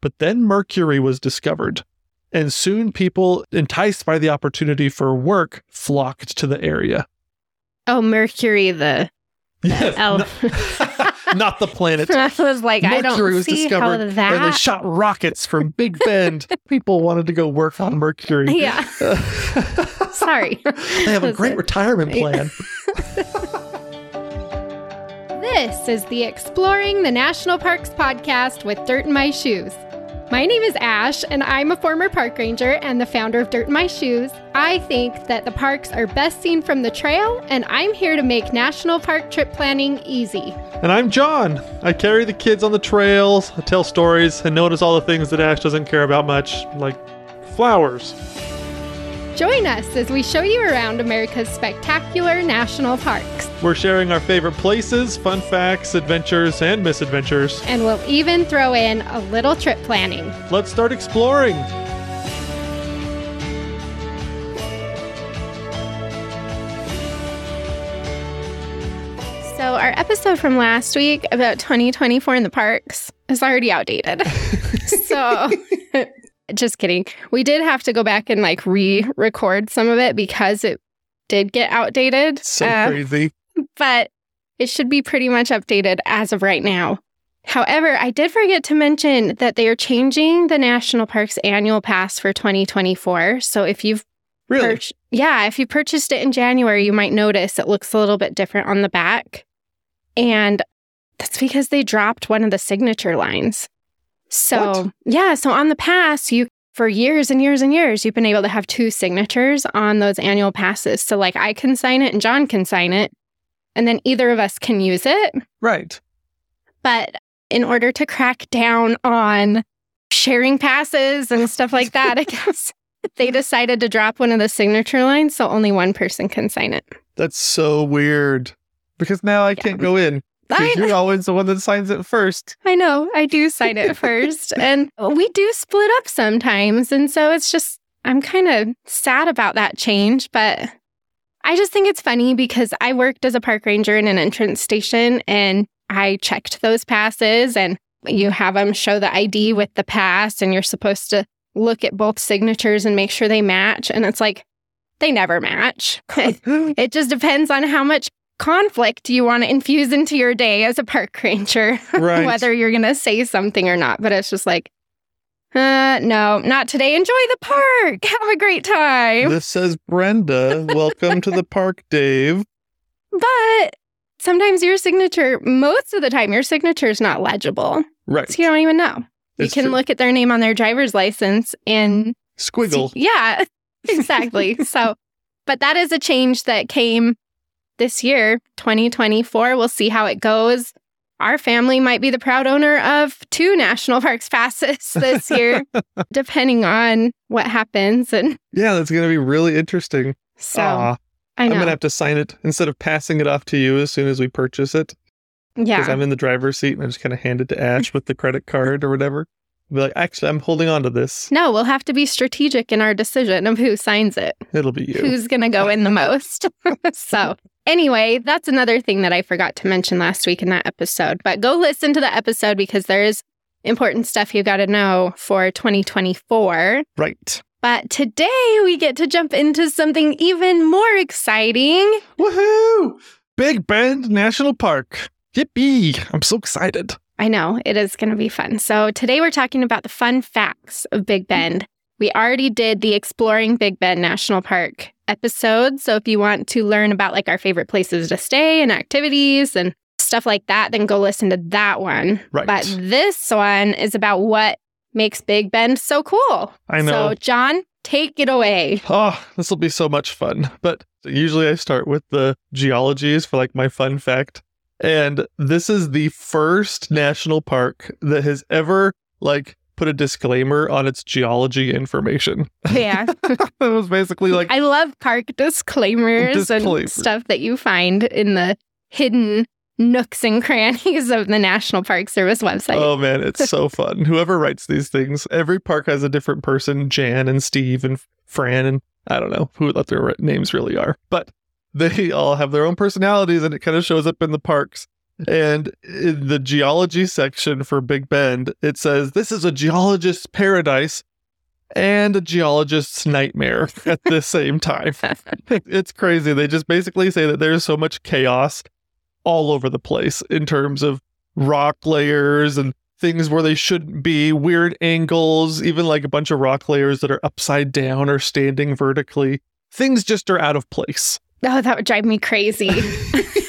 But then Mercury was discovered. And soon people, enticed by the opportunity for work, flocked to the area. Oh, Mercury, the Yes, elf. not, not the planet. I was like, I don't Mercury was see discovered, how and they shot rockets from Big Bend. People wanted to go work on Mercury. yeah, sorry. they have a great retirement plan. This is the Exploring the National Parks podcast with Dirt in My Shoes. My name is Ash, and I'm a former park ranger and the founder of Dirt in My Shoes. I think that the parks are best seen from the trail, and I'm here to make national park trip planning easy. And I'm John. I carry the kids on the trails, I tell stories, and notice all the things that Ash doesn't care about much, like flowers. Join us as we show you around America's spectacular national parks, We're sharing our favorite places, fun facts, adventures, and misadventures. and we'll even throw in a little trip planning. Let's start exploring. So, our episode from last week about 2024 in the parks is already outdated. so, just kidding. We did have to go back and like re record some of it because it did get outdated. So Uh, crazy. but it should be pretty much updated as of right now. However, I did forget to mention that they are changing the national parks annual pass for 2024. So if you've Really? purch- yeah, if you purchased it in January, you might notice it looks a little bit different on the back. And that's because they dropped one of the signature lines. So, What? yeah, so on the pass, you for years and years and years, you've been able to have two signatures on those annual passes. So, like, I can sign it and John can sign it, and then either of us can use it. Right. But in order to crack down on sharing passes and stuff like that, I guess they decided to drop one of the signature lines so only one person can sign it. That's so weird. Because now I can't go in. I, You're always the one that signs it first. I know, I do sign it first. and we do split up sometimes. And so it's just, I'm kind of sad about that change. But I just think it's funny because I worked as a park ranger in an entrance station and I checked those passes and you have them show the ID with the pass and you're supposed to look at both signatures and make sure they match. And it's like, they never match. it just depends on how much conflict you want to infuse into your day as a park ranger, Right. whether you're going to say something or not. But it's just like, uh, no, not today. Enjoy the park. Have a great time. this says Brenda. Welcome to the park, Dave. But sometimes your signature, most of the time, your signature is not legible. Right. So you don't even know. It's you can true. look at their name on their driver's license and Squiggle. see- yeah, exactly. so, but that is a change that came this year, 2024. We'll see how it goes. Our family might be the proud owner of two national parks passes this year, depending on what happens. And Yeah, that's going to be really interesting. so Aw, I I'm going to have to sign it instead of passing it off to you as soon as we purchase it. Yeah. Because. I'm in the driver's seat and I just kind of hand it to Ash with the credit card or whatever. Be like, actually, I'm holding on to this. No, we'll have to be strategic in our decision of who signs it. It'll be you. who's going to go in the most. so, anyway, that's another thing that I forgot to mention last week in that episode. But go listen to the episode because there is important stuff you got to know for 2024. Right. But today we get to jump into something even more exciting. Woohoo! Big Bend National Park. Yippee! I'm so excited. I know it is going to be fun. So, today we're talking about the fun facts of Big Bend. We already did the Exploring Big Bend National Park episode. So, if you want to learn about like our favorite places to stay and activities and stuff like that, then go listen to that one. Right. But this one is about what makes Big Bend so cool. I know. So, John, take it away. Oh, this will be so much fun. But usually I start with the geologies for like my fun fact. And this is the first national park that has ever like put a disclaimer on its geology information. Yeah. it was basically like I love park disclaimers and stuff that you find in the hidden nooks and crannies of the National Park Service website. Oh man, it's so fun. Whoever writes these things, every park has a different person, Jan and Steve and Fran and I don't know who what their names really are. But they all have their own personalities and it kind of shows up in the parks. And in the geology section for Big Bend, it says this is a geologist's paradise and a geologist's nightmare at the same time. it's crazy. They just basically say that there's so much chaos all over the place in terms of rock layers and things where they shouldn't be, weird angles, even like a bunch of rock layers that are upside down or standing vertically. Things just are out of place. Oh, that would drive me crazy.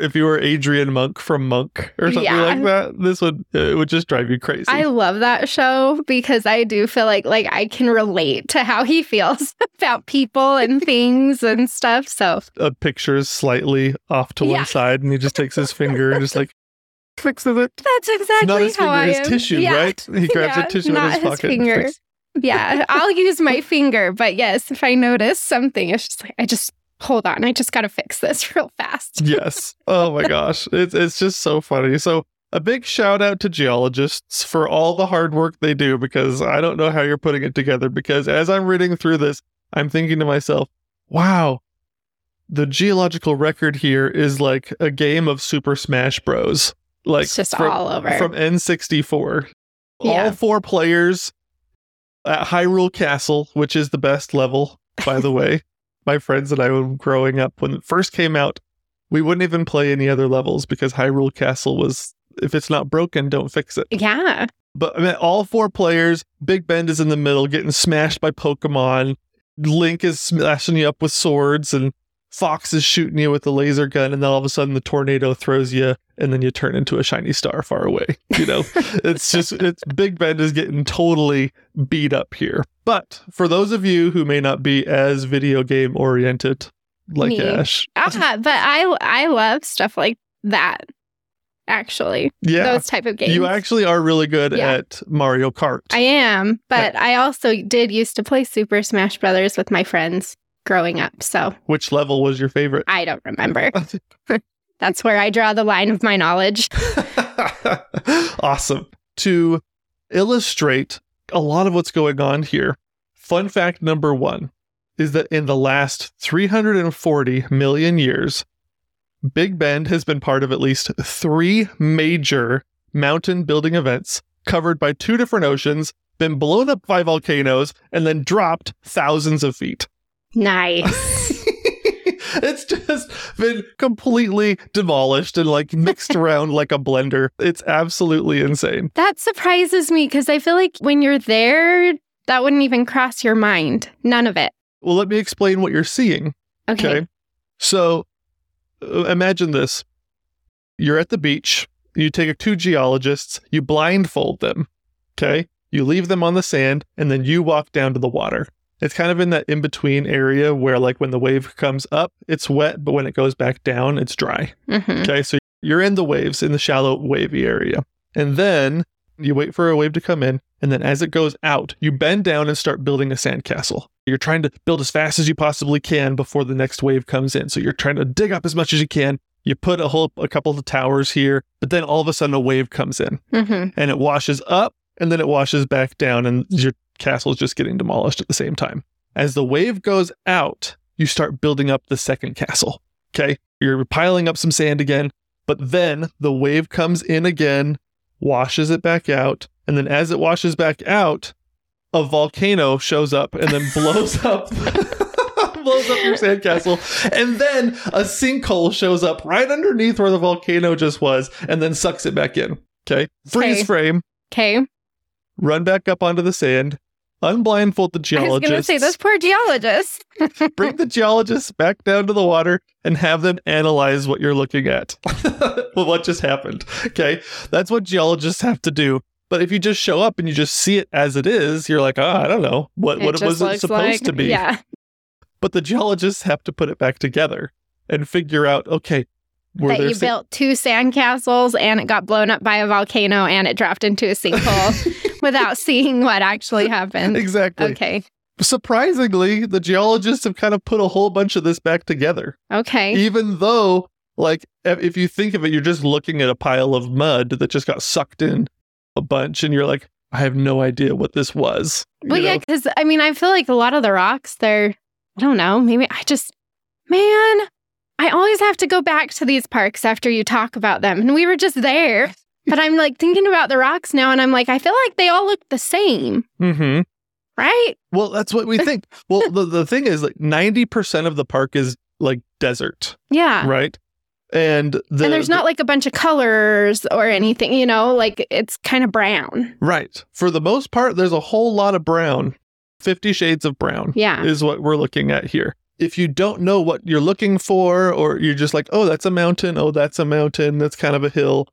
if you were Adrian Monk from Monk or something Yeah. like that, this would it would just drive you crazy. I love that show because I do feel like like I can relate to how he feels about people and things and stuff. So a picture is slightly off to Yeah. one side, and he just takes his finger and just like fixes it. that's exactly Not his how finger, I his am. tissue, Yeah. right? He grabs a tissue not out of his his pocket. finger. Yeah, I'll use my finger, but yes, if I notice something, it's just like I just hold on. I just got to fix this real fast. yes. Oh my gosh. It's it's just so funny. So a big shout out to geologists for all the hard work they do because I don't know how you're putting it together because as I'm reading through this, I'm thinking to myself, wow, the geological record here is like a game of Super Smash Bros. Like It's just from, all over. from N64. Yeah. All four players at Hyrule Castle, which is the best level, by the way. My friends and I, when growing up, when it first came out, we wouldn't even play any other levels because Hyrule Castle was, if it's not broken, don't fix it. Yeah. But I mean, all four players, Big Bend is in the middle, getting smashed by Pokemon. Link is smashing you up with swords, and Fox is shooting you with a laser gun, and then all of a sudden the tornado throws you, and then you turn into a shiny star far away. You know, it's just it's Big Bend is getting totally beat up here. But for those of you who may not be as video game oriented, like Me. Ash, Ah, but I I love stuff like that. Actually, yeah, those type of games. you actually are really good Yeah. at Mario Kart. I am, but I also did used to play Super Smash Brothers with my friends growing up. So Which level was your favorite? I don't remember. That's where I draw the line of my knowledge. awesome. To illustrate a lot of what's going on here, fun fact number one is that in the last 340 million years, Big Bend has been part of at least three major mountain building events covered by two different oceans, been blown up by volcanoes, and then dropped thousands of feet. Nice. it's just been completely demolished and like mixed around like a blender. It's absolutely insane. that surprises me because I feel like when you're there, that wouldn't even cross your mind. None of it. Well, let me explain what you're seeing. Okay. Okay. So uh, imagine this you're at the beach, you take two geologists, you blindfold them. Okay. You leave them on the sand, and then you walk down to the water. It's kind of in that in between area where, like, when the wave comes up, it's wet, but when it goes back down, it's dry. Mhm. Okay, so you're in the waves, in the shallow wavy area. And then you wait for a wave to come in. And then as it goes out, you bend down and start building a sandcastle. You're trying to build as fast as you possibly can before the next wave comes in. So you're trying to dig up as much as you can. You put a whole a couple of towers here, but then all of a sudden a wave comes in Mhm. and it washes up and then it washes back down and your castle is just getting demolished at the same time. As the wave goes out, you start building up the second castle. Okay. You're piling up some sand again, but then the wave comes in again, washes it back out, and then as it washes back out, a volcano shows up and then blows up blows up your sandcastle and then a sinkhole shows up right underneath where the volcano just was and then sucks it back in okay freeze Okay. frame Okay. run back up onto the sand unblindfold the geologist. I was going to say, those poor geologists. bring the geologists back down to the water and have them analyze what you're looking at well, what just happened okay that's what geologists have to do but if you just show up and you just see it as it is you're like oh i don't know what, what just was it supposed like- to be Yeah. but the geologists have to put it back together and figure out okay were that you sa- built two sandcastles and it got blown up by a volcano and it dropped into a sinkhole without seeing what actually happened. exactly Okay. surprisingly the geologists have kind of put a whole bunch of this back together Okay. even though like if you think of it you're just looking at a pile of mud that just got sucked in a bunch and you're like i have no idea what this was Well, yeah, because I mean, I feel like a lot of the rocks, they're, I don't know, maybe I just, man, I always have to go back to these parks after you talk about them. And we were just there. But I'm like thinking about the rocks now and I'm like, I feel like they all look the same, Mm-hmm. right? Well, that's what we think. well, the, the thing is like 90% of the park is like desert, Yeah. right? And the and there's not like a bunch of colors or anything, you know, like it's kind of brown. right. For the most part, there's a whole lot of brown. 50 shades of brown Yeah. is what we're looking at here. If you don't know what you're looking for, or you're just like, oh, that's a mountain, oh, that's a mountain, that's kind of a hill,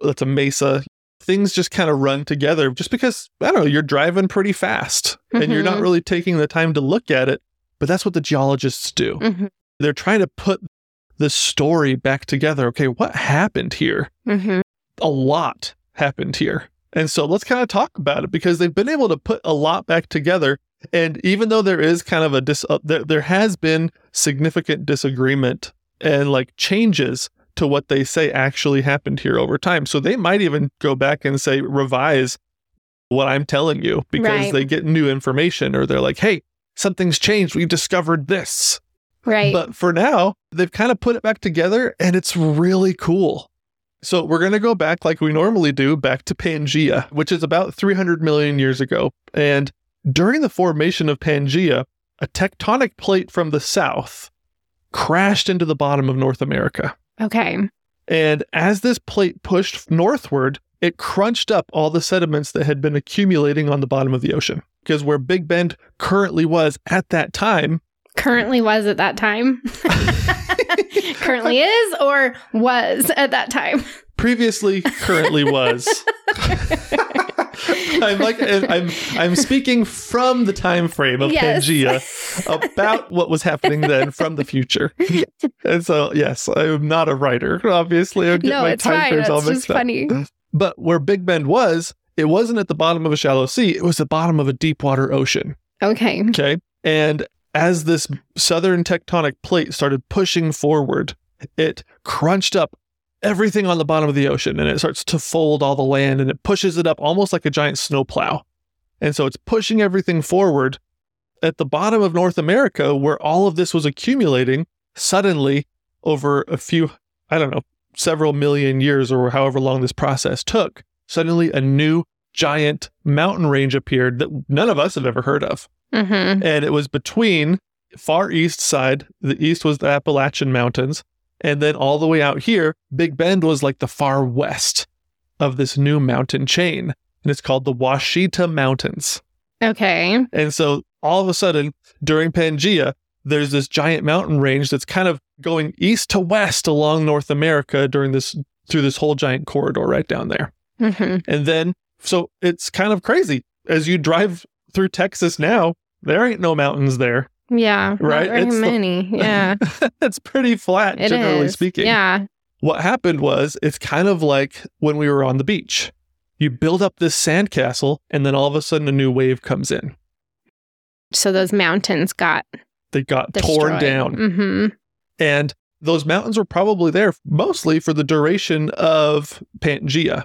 that's a mesa, things just kind of run together just because, I don't know, you're driving pretty fast and you're not Mhm. really taking the time to look at it. But that's what the geologists do. hmm They're trying to put the story back together. Okay, what happened here? hmm a lot happened here. And so let's kind of talk about it because they've been able to put a lot back together. And even though there is kind of a dis, uh, there, there has been significant disagreement and like changes to what they say actually happened here over time. So they might even go back and say, revise what I'm telling you because Right. they get new information or they're like, hey, something's changed. We've discovered this. Right. But for now, they've kind of put it back together and it's really cool. So we're going to go back like we normally do, back to Pangea, which is about 300 million years ago. And during the formation of Pangea, a tectonic plate from the south crashed into the bottom of North America. okay. And as this plate pushed northward, it crunched up all the sediments that had been accumulating on the bottom of the ocean. Because where Big Bend currently was at that time, Currently was at that time. Currently is or was at that time. previously currently was i'm like uh, i'm i'm speaking from the time frame of Yes. pangea about what was happening then from the future and so yes i'm not a writer obviously i get no, my it's time fine. frames all mixed up funny. but where big bend was it wasn't at the bottom of a shallow sea it was the bottom of a deep water ocean Okay. Okay. And as this southern tectonic plate started pushing forward, it crunched up everything on the bottom of the ocean and it starts to fold all the land and it pushes it up almost like a giant snowplow. And so it's pushing everything forward. At the bottom of North America, where all of this was accumulating, suddenly, over a few, I don't know, several million years or however long this process took, suddenly a new giant mountain range appeared that none of us have ever heard of Mm-hmm. and it was between far east side the east was the appalachian mountains and then all the way out here big bend was like the far west of this new mountain chain and it's called the Ouachita mountains Okay. and so all of a sudden during pangea there's this giant mountain range that's kind of going east to west along north america during this through this whole giant corridor right down there Mm-hmm. and then, so it's kind of crazy. As you drive through Texas now, there ain't no mountains there. Yeah. Right? Very It's the- many. Yeah. it's pretty flat, It generally is. speaking. Yeah. What happened was it's kind of like when we were on the beach. You build up this sandcastle, and then all of a sudden a new wave comes in. So those mountains got They got destroyed. torn down. Mm-hmm. And those mountains were probably there mostly for the duration of Pangea.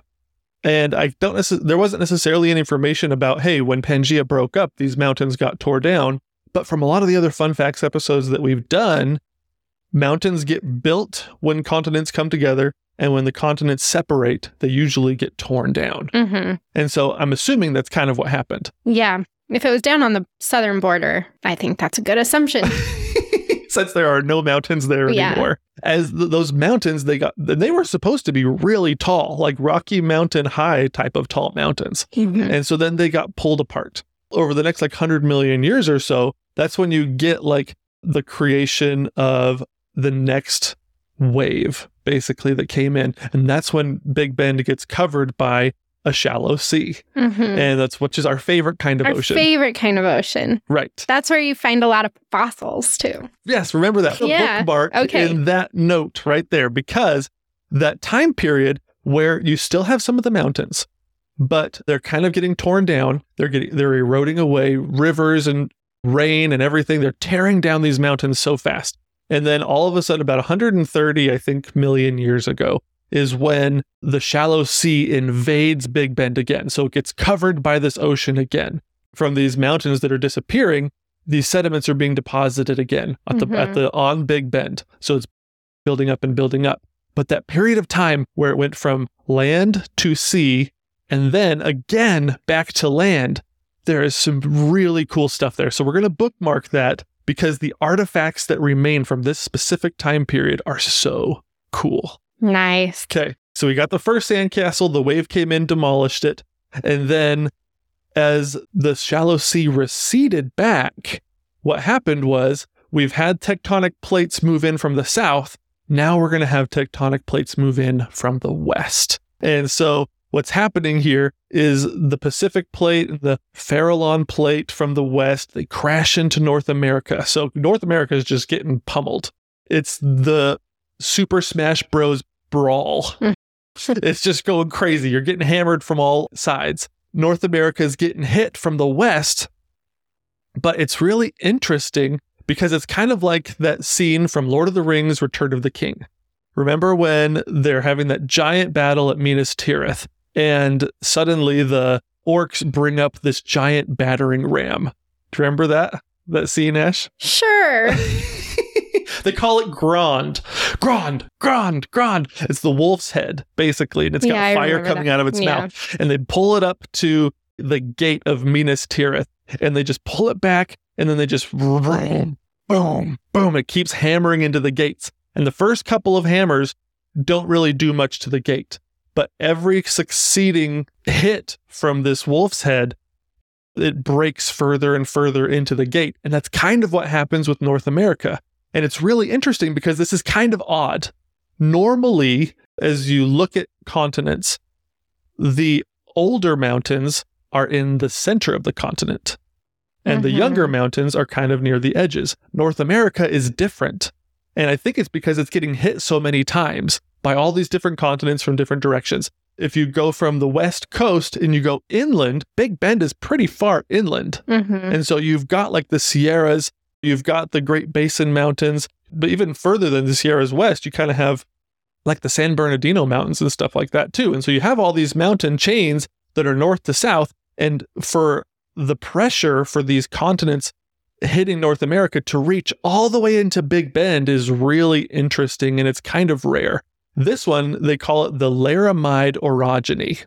And I don't necess- there wasn't necessarily any information about, hey, when Pangea broke up, these mountains got tore down. But from a lot of the other fun facts episodes that we've done, mountains get built when continents come together. And when the continents separate, they usually get torn down. Mm-hmm. And so I'm assuming that's kind of what happened. Yeah. If it was down on the southern border, I think that's a good assumption. since there are no mountains there Yeah. anymore. As th- those mountains, they got they were supposed to be really tall, like Rocky Mountain high type of tall mountains, Mhm. and so then they got pulled apart over the next like hundred million years or so. That's when you get like the creation of the next wave, basically that came in, and that's when Big Bend gets covered by a shallow sea, Mhm. and that's which is our favorite kind of Our ocean, favorite kind of ocean. right? That's where you find a lot of fossils too. Yes, remember that. The Yeah, bookmark okay. in that note right there, because that time period where you still have some of the mountains, but they're kind of getting torn down. They're getting they're eroding away. Rivers and rain and everything. They're tearing down these mountains so fast. And then all of a sudden, about 130, I think, million years ago, is when the shallow sea invades Big Bend again. So it gets covered by this ocean again. From these mountains that are disappearing, these sediments are being deposited again at the at Mhm. the on Big Bend. So it's building up and building up. But that period of time where it went from land to sea and then again back to land, there is some really cool stuff there. So we're going to bookmark that because the artifacts that remain from this specific time period are so cool. Nice. Okay. So we got the first sandcastle, the wave came in, demolished it. And then as the shallow sea receded back, what happened was we've had tectonic plates move in from the south. Now we're going to have tectonic plates move in from the west. And so what's happening here is the Pacific plate and the Farallon plate from the west, they crash into North America. So North America is just getting pummeled. It's the Super Smash Bros. brawl. Hmm. it's just going crazy. You're getting hammered from all sides. North America is getting hit from the west. But it's really interesting because it's kind of like that scene from Lord of the Rings Return of the King. Remember when they're having that giant battle at Minas Tirith and suddenly the orcs bring up this giant battering ram? Do you remember that? That scene, Ash? Sure. they call it Grond. Grond, Grond, Grond. It's the wolf's head, basically, and it's got Yeah, fire coming that. out of its Yeah. mouth. And they pull it up to the gate of Minas Tirith, and they just pull it back, and then they just boom, boom, boom. It keeps hammering into the gates. And the first couple of hammers don't really do much to the gate. But every succeeding hit from this wolf's head, it breaks further and further into the gate. And that's kind of what happens with North America. And it's really interesting because this is kind of odd. Normally, as you look at continents, the older mountains are in the center of the continent, and the Mhm. younger mountains are kind of near the edges. North America is different. And I think it's because it's getting hit so many times by all these different continents from different directions. If you go from the west coast and you go inland, Big Bend is pretty far inland. hmm And so you've got like the Sierras, you've got the Great Basin Mountains, but even further than the Sierras West, you kind of have like the San Bernardino Mountains and stuff like that too. And so you have all these mountain chains that are north to south. And for the pressure for these continents hitting North America to reach all the way into Big Bend is really interesting and it's kind of rare. This one, they call it the Laramide orogeny.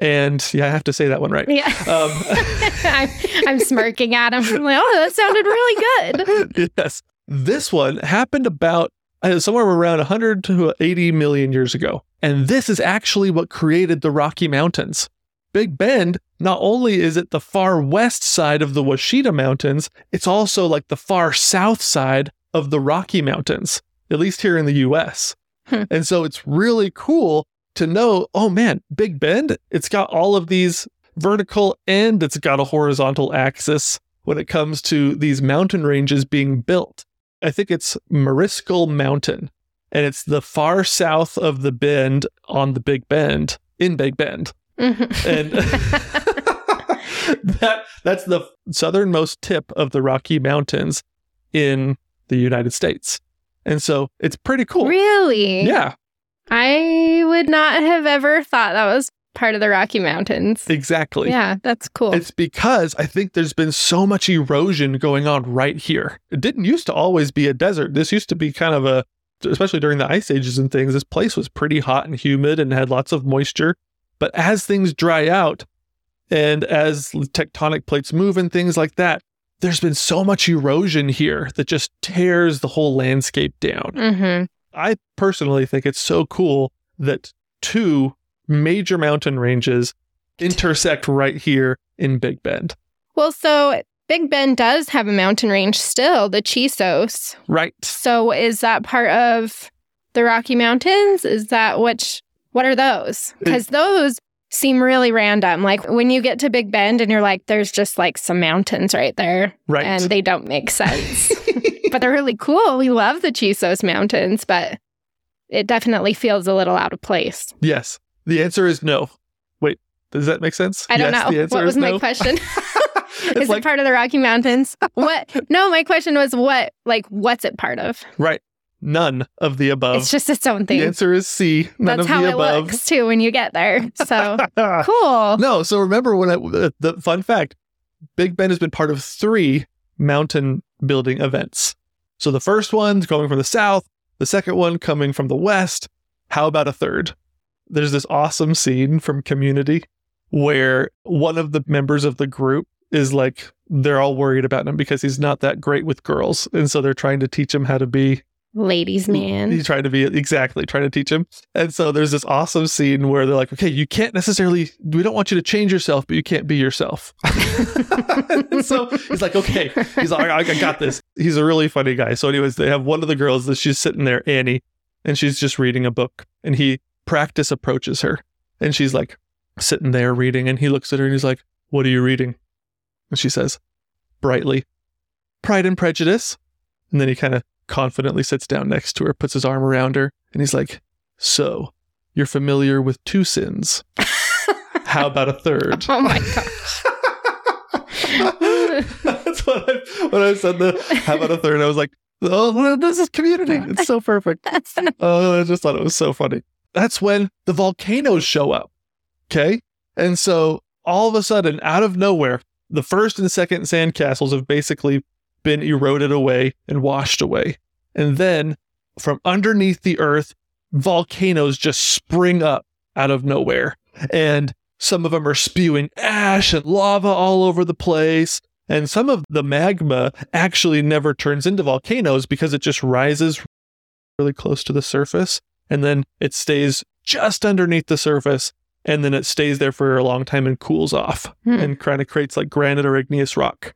And yeah, I have to say that one right. Yeah. Um, I'm, I'm smirking at him. I'm like, oh, that sounded really good. yes. This one happened about uh, somewhere around 100 to 80 million years ago. And this is actually what created the Rocky Mountains. Big Bend, not only is it the far west side of the Ouachita Mountains, it's also like the far south side of the Rocky Mountains, at least here in the US. Hmm. And so it's really cool to know oh man, Big Bend, it's got all of these vertical and it's got a horizontal axis when it comes to these mountain ranges being built. I think it's Mariscal Mountain, and it's the far south of the bend on the Big Bend in Big Bend. Mhm. And that that's the southernmost tip of the Rocky Mountains in the United States. And so it's pretty cool. Really? Yeah, I would not have ever thought that was part of the Rocky Mountains. exactly. Yeah, that's cool. It's because I think there's been so much erosion going on right here. It didn't used to always be a desert. This used to be kind of a, especially during the ice ages and things, this place was pretty hot and humid and had lots of moisture. But as things dry out and as tectonic plates move and things like that, there's been so much erosion here that just tears the whole landscape down. hmm I personally think it's so cool that two major mountain ranges intersect right here in Big Bend. Well, so Big Bend does have a mountain range still, the Chisos. Right. So is that part of the Rocky Mountains? Is that which? What are those? Because those seem really random. Like when you get to Big Bend and you're like, there's just like some mountains right there, Right. and they don't make sense. but they're really cool. We love the Chisos Mountains, but it definitely feels a little out of place. yes. The answer is no. Wait, does that make sense? I don't yes, know. What was my no. question? is like, it part of the Rocky Mountains? What? No, my question was what? Like, what's it part of? right. None of the above. it's just its own thing. the answer is C. None That's of how the it above. looks too when you get there. So cool. no, so remember when I, the, the fun fact Big Bend has been part of three mountain building events. So the first one's going from the south, The second one coming from the west. How about a third? There's this awesome scene from Community where one of the members of the group is like, they're all worried about him because he's not that great with girls. And so they're trying to teach him how to be Ladies' man. He's trying to be exactly trying to teach him. And so there's this awesome scene where they're like, okay, you can't necessarily, we don't want you to change yourself, but you can't be yourself. so he's like, okay. He's like, I, I got this. He's a really funny guy. So, anyways, they have one of the girls that she's sitting there, Annie, and she's just reading a book. And he practice approaches her. And she's like sitting there reading. And he looks at her and he's like, What are you reading? And she says, brightly, Pride and Prejudice. And then he kind of confidently sits down next to her, puts his arm around her, and he's like, So, you're familiar with two sins. How about a third? Oh my gosh. That's what I when I said the how about a third, I was like, Oh, this is community. It's so perfect. Oh, I just thought it was so funny. That's when the volcanoes show up. Okay. And so all of a sudden, out of nowhere, the first and second sandcastles have basically been eroded away and washed away. And then from underneath the earth, volcanoes just spring up out of nowhere. And some of them are spewing ash and lava all over the place. And some of the magma actually never turns into volcanoes because it just rises really close to the surface and then it stays just underneath the surface and then it stays there for a long time and cools off Hmm. and kind of creates like granite or igneous rock.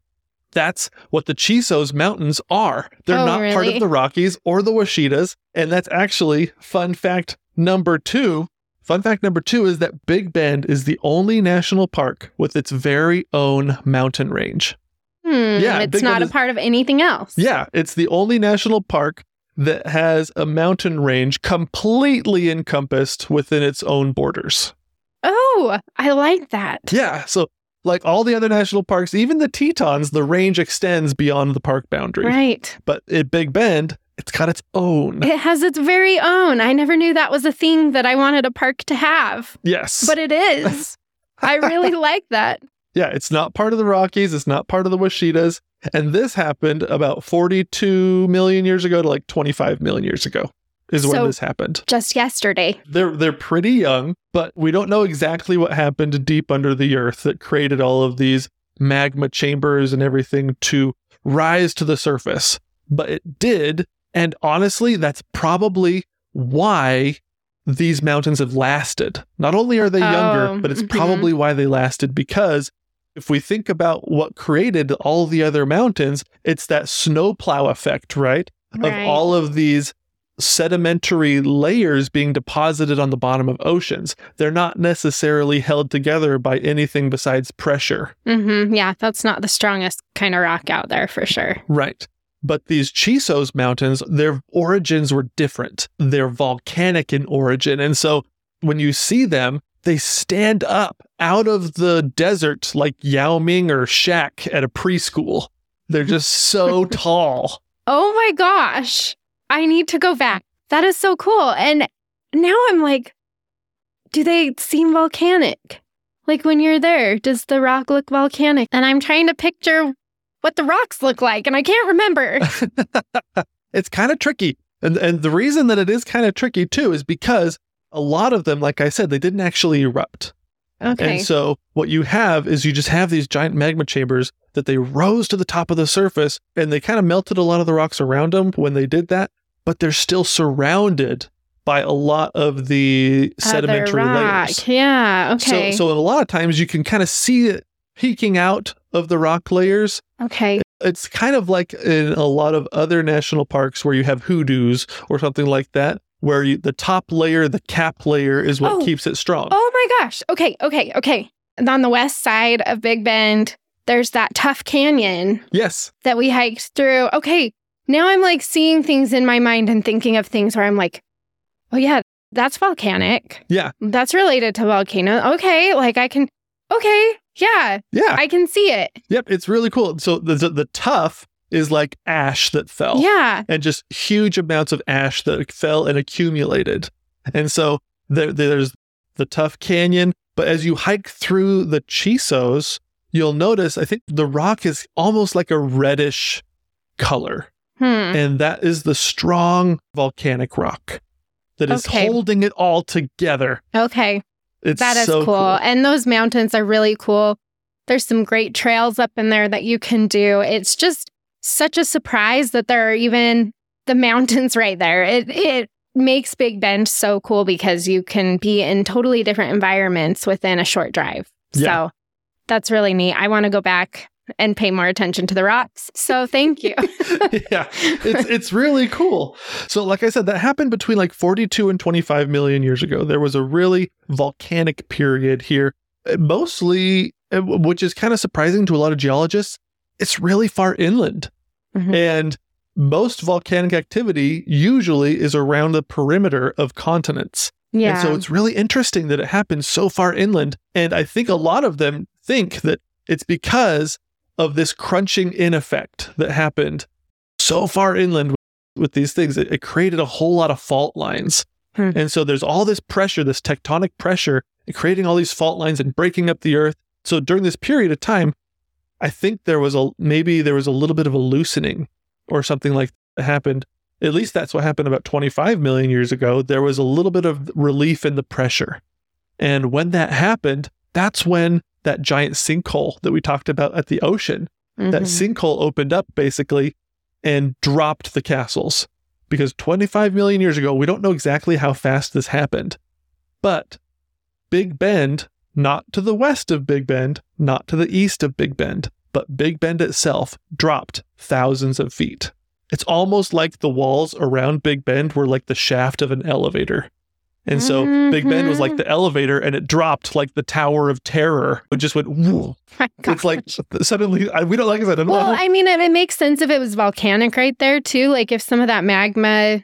That's what the Chisos Mountains are. They're Oh, not part of the Rockies or the Ouachitas. And that's actually fun fact number two. Fun fact number two is that Big Bend is the only national park with its very own mountain range. Hmm, Yeah, it's Big not Bend a is- part of anything else. Yeah, it's the only national park that has a mountain range completely encompassed within its own borders. Oh, I like that. Yeah, so like all the other national parks, even the Tetons, the range extends beyond the park boundary. Right. But at Big Bend, it's got its own. It has its very own. I never knew that was a thing that I wanted a park to have, yes. but it is. I really like that. yeah, it's not part of the Rockies, it's not part of the Ouachitas. And this happened about 42 million years ago to like 25 million years ago is when this happened. Just yesterday. They're they're pretty young, but we don't know exactly what happened deep under the earth that created all of these magma chambers and everything to rise to the surface. But it did, and honestly, that's probably why these mountains have lasted. Not only are they Oh, younger, but it's mhm. probably why they lasted because if we think about what created all the other mountains, it's that snowplow effect, right? Right. Of all of these sedimentary layers being deposited on the bottom of oceans. They're not necessarily held together by anything besides pressure. hmm Yeah, that's not the strongest kind of rock out there for sure. Right. But these Chisos mountains, their origins were different. They're volcanic in origin. And so when you see them, they stand up out of the desert like Yao Ming or Shaq at a preschool. They're just so tall. Oh my gosh. I need to go back. That is so cool. And now I'm like, do they seem volcanic? Like when you're there, does the rock look volcanic? And I'm trying to picture what the rocks look like, and I can't remember. it's kind of tricky. And and the reason that it is kind of tricky too is because a lot of them, like I said, they didn't actually erupt. Okay. And so what you have is you just have these giant magma chambers that they rose to the top of the surface and they kind of melted a lot of the rocks around them when they did that, but they're still surrounded by a lot of the sedimentary layers. Yeah. Okay. So so a lot of times you can kind of see it peeking out of the rock layers okay. it's kind of like in a lot of other national parks where you have hoodoos or something like that, where you, the top layer, the cap layer, is what Oh. keeps it strong. Oh my gosh. Okay. Okay. Okay. And on the west side of Big Bend, there's that Tuff Canyon Yes. that we hiked through. Okay. Now I'm like seeing things in my mind and thinking of things where I'm like, oh, yeah, that's volcanic. Yeah. That's related to volcano. Okay. Like I can, okay. Yeah. Yeah. I can see it. yep. It's really cool. So the, the, the tuff is like ash that fell. Yeah. And just huge amounts of ash that fell and accumulated. And so there, there's the Tuff Canyon. But as you hike through the Chisos, you'll notice, I think the rock is almost like a reddish color. Hmm. and that is the strong volcanic rock that is Okay. holding it all together. Okay. It's That is so cool. And those mountains are really cool. There's some great trails up in there that you can do. It's just such a surprise that there are even the mountains right there. It it makes Big Bend so cool because you can be in totally different environments within a short drive. Yeah. So that's really neat. I want to go back and pay more attention to the rocks. So thank you. yeah, it's it's really cool. So, like I said, that happened between like 42 and 25 million years ago. There was a really volcanic period here, mostly, uh, which is kind of surprising to a lot of geologists. It's really far inland, Mhm. and most volcanic activity usually is around the perimeter of continents. yeah. And so it's really interesting that it happens so far inland. And I think a lot of them think that it's because of this crunching in effect that happened so far inland with, with these things. It, it created a whole lot of fault lines. Hmm. And so there's all this pressure, this tectonic pressure, creating all these fault lines and breaking up the earth. So during this period of time, I think there was a maybe there was a little bit of a loosening or something like that happened at least that's what happened about 25 million years ago. There was a little bit of relief in the pressure. And when that happened, that's when that giant sinkhole that we talked about at the ocean, that Mhm. sinkhole opened up basically and dropped the castles. Because 25 million years ago, we don't know exactly how fast this happened. But Big Bend, not to the west of Big Bend, not to the east of Big Bend, but Big Bend itself dropped thousands of feet. It's almost like the walls around Big Bend were like the shaft of an elevator. And so Big Bend was like the elevator and it dropped like the Tower of Terror. It just went, whoa. It's like suddenly, I, we don't like I said, I don't Well, know. I mean, it, it makes sense if it was volcanic right there too. Like if some of that magma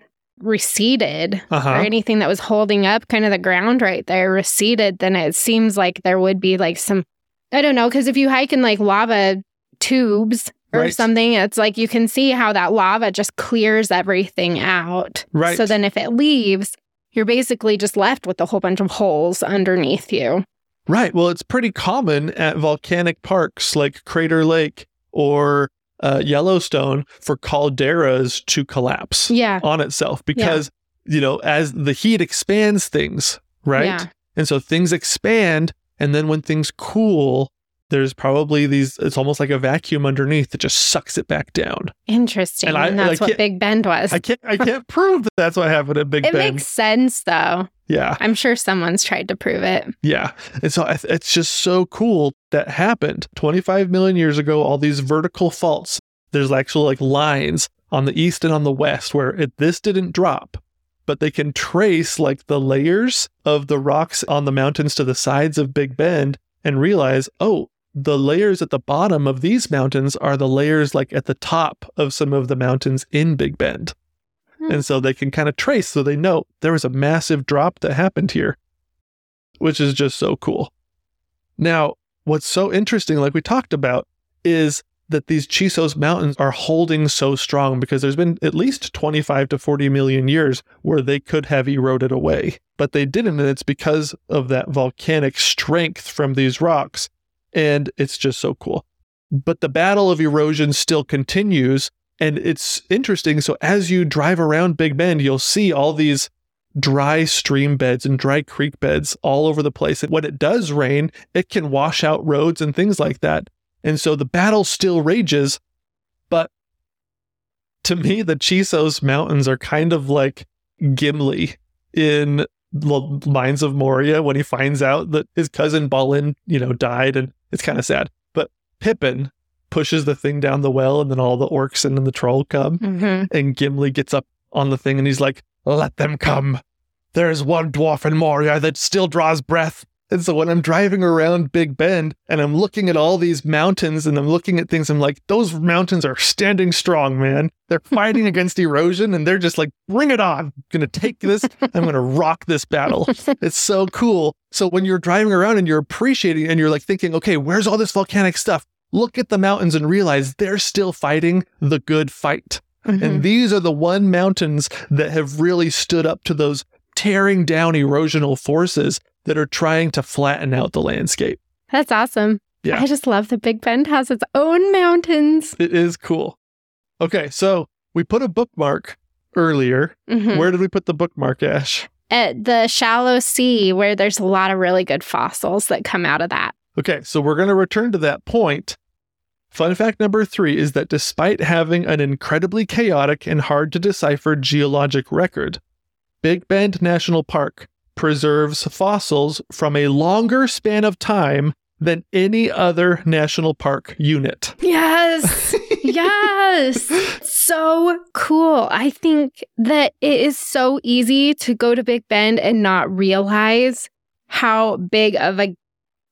receded Uh-huh. or anything that was holding up kind of the ground right there receded, then it seems like there would be like some, I don't know, because if you hike in like lava tubes or Right. something, it's like you can see how that lava just clears everything out. Right. So then if it leaves, you're basically just left with a whole bunch of holes underneath you. Right. Well, it's pretty common at volcanic parks like Crater Lake or uh, Yellowstone for calderas to collapse Yeah. on itself because, you know, as the heat expands things, right? Yeah. And so things expand. And then when things cool, there's probably these, it's almost like a vacuum underneath that just sucks it back down. Interesting. And And, I- that's I what Big Bend was. I can't, I can't prove that that's what happened at Big it Bend. It makes sense though. yeah. I'm sure someone's tried to prove it. Yeah. And so it's just so cool that happened 25 million years ago. All these vertical faults, there's actually like lines on the east and on the west where it, this didn't drop, but they can trace like the layers of the rocks on the mountains to the sides of Big Bend and realize, oh, the layers at the bottom of these mountains are the layers like at the top of some of the mountains in Big Bend. Hmm. And so they can kind of trace, so they know there was a massive drop that happened here, which is just so cool. Now, what's so interesting, like we talked about, is that these Chisos mountains are holding so strong because there's been at least 25 to 40 million years where they could have eroded away, but they didn't. And it's because of that volcanic strength from these rocks. And it's just so cool. But the battle of erosion still continues. And it's interesting. So as you drive around Big Bend, you'll see all these dry stream beds and dry creek beds all over the place. And when it does rain, it can wash out roads and things like that. And so the battle still rages. But to me, the Chisos Mountains are kind of like Gimli in the Mines of Moria when he finds out that his cousin Balin, you know, died. And it's kind of sad. But Pippin pushes the thing down the well, and then all the orcs and then the troll come Mm-hmm. and Gimli gets up on the thing and he's like, Let them come. There is one dwarf in Moria that still draws breath. And so when I'm driving around Big Bend and I'm looking at all these mountains and I'm looking at things, I'm like, those mountains are standing strong, man. They're fighting against erosion and they're just like, bring it on. I'm going to take this. I'm going to rock this battle. It's so cool. So when you're driving around and you're appreciating and you're like thinking, okay, where's all this volcanic stuff? Look at the mountains and realize they're still fighting the good fight. Mm-hmm. And these are the one mountains that have really stood up to those tearing down erosional forces that are trying to flatten out the landscape. That's awesome. Yeah. I just love that Big Bend has its own mountains. It is cool. Okay, so we put a bookmark earlier. Mhm. Where did we put the bookmark, Ash? At the shallow sea, where there's a lot of really good fossils that come out of that. Okay, so we're going to return to that point. Fun fact number three is that despite having an incredibly chaotic and hard to decipher geologic record, Big Bend National Park preserves fossils from a longer span of time than any other national park unit. Yes. yes. So cool. I think that it is so easy to go to Big Bend and not realize how big of a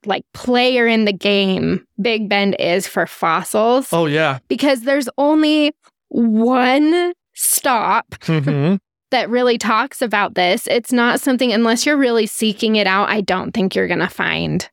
like player in the game Big Bend is for fossils Oh, yeah. because there's only one stop hmm that really talks about this. It's not something unless you're really seeking it out, I don't think you're going to find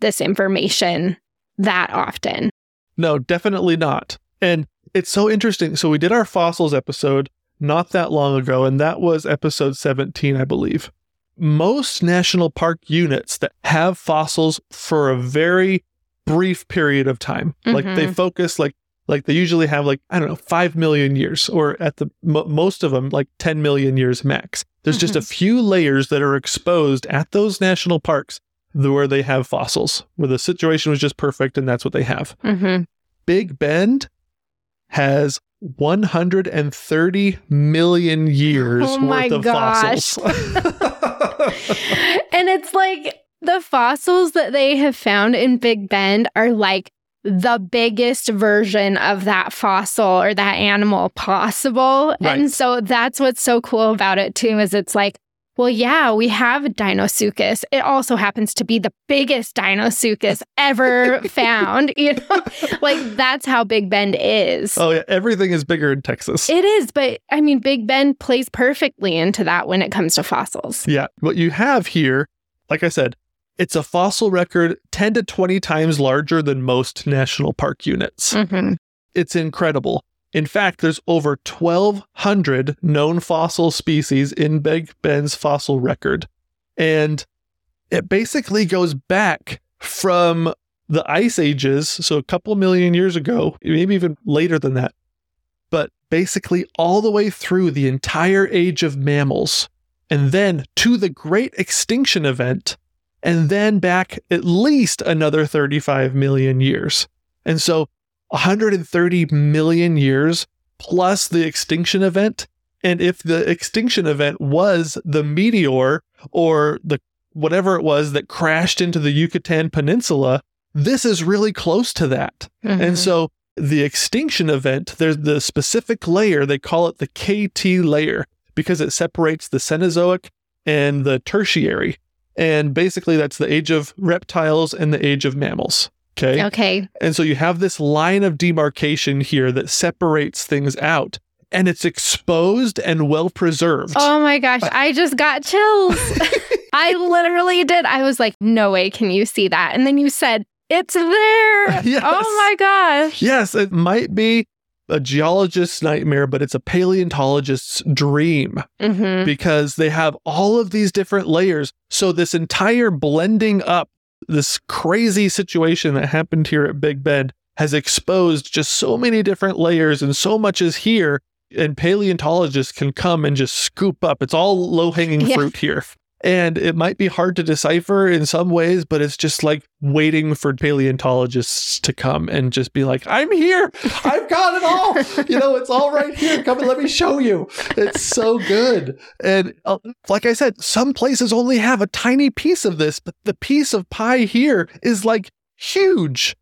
this information that often. No, definitely not. And it's so interesting. So we did our fossils episode not that long ago, and that was episode 17, I believe. Most national park units that have fossils for a very brief period of time, like they Mhm. focus like like they usually have like I don't know 5 million years or at the mo most of them like 10 million years max. There's just a few layers that are exposed at those national parks where they have fossils, where the situation was just perfect and that's what they have. hmm Big Bend has 130 million years Oh my worth of gosh. fossils. and it's like the fossils that they have found in Big Bend are like the biggest version of that fossil or that animal possible. Right. And so that's what's so cool about it too is it's like well, yeah, we have Deinosuchus. It also happens to be the biggest Deinosuchus ever found. You know, like that's how Big Bend is. oh yeah, everything is bigger in Texas. It is, but I mean, Big Bend plays perfectly into that when it comes to fossils. yeah, what you have here, like I said, it's a fossil record 10 to 20 times larger than most national park units. Mhm. It's incredible. In fact, there's over 1,200 known fossil species in Big Bend's fossil record. And it basically goes back from the ice ages, so a couple million years ago, maybe even later than that, but basically all the way through the entire age of mammals, and then to the great extinction event, and then back at least another 35 million years. And so 130 million years plus the extinction event. And if the extinction event was the meteor or the whatever it was that crashed into the Yucatan Peninsula, this is really close to that. Mhm. And so the extinction event, there's the specific layer, they call it the KT layer because it separates the Cenozoic and the tertiary. And basically, that's the age of reptiles and the age of mammals. Okay. okay. And so you have this line of demarcation here that separates things out, and it's exposed and well preserved. Oh my gosh, I just got chills. I literally did. I was like, no way can you see that. And then you said, it's there. Yes. Oh my gosh. Yes, it might be a geologist's nightmare, but it's a paleontologist's dream hmm because they have all of these different layers. So, this entire blending up, this crazy situation that happened here at Big Bend has exposed just so many different layers, and so much is here. And paleontologists can come and just scoop up. It's all low hanging Yeah. fruit here. And it might be hard to decipher in some ways, but it's just like waiting for paleontologists to come and just be like, I'm here. I've got it all. you know, it's all right here. Come and let me show you. It's so good. And uh, like I said, some places only have a tiny piece of this, but the piece of pie here is like huge.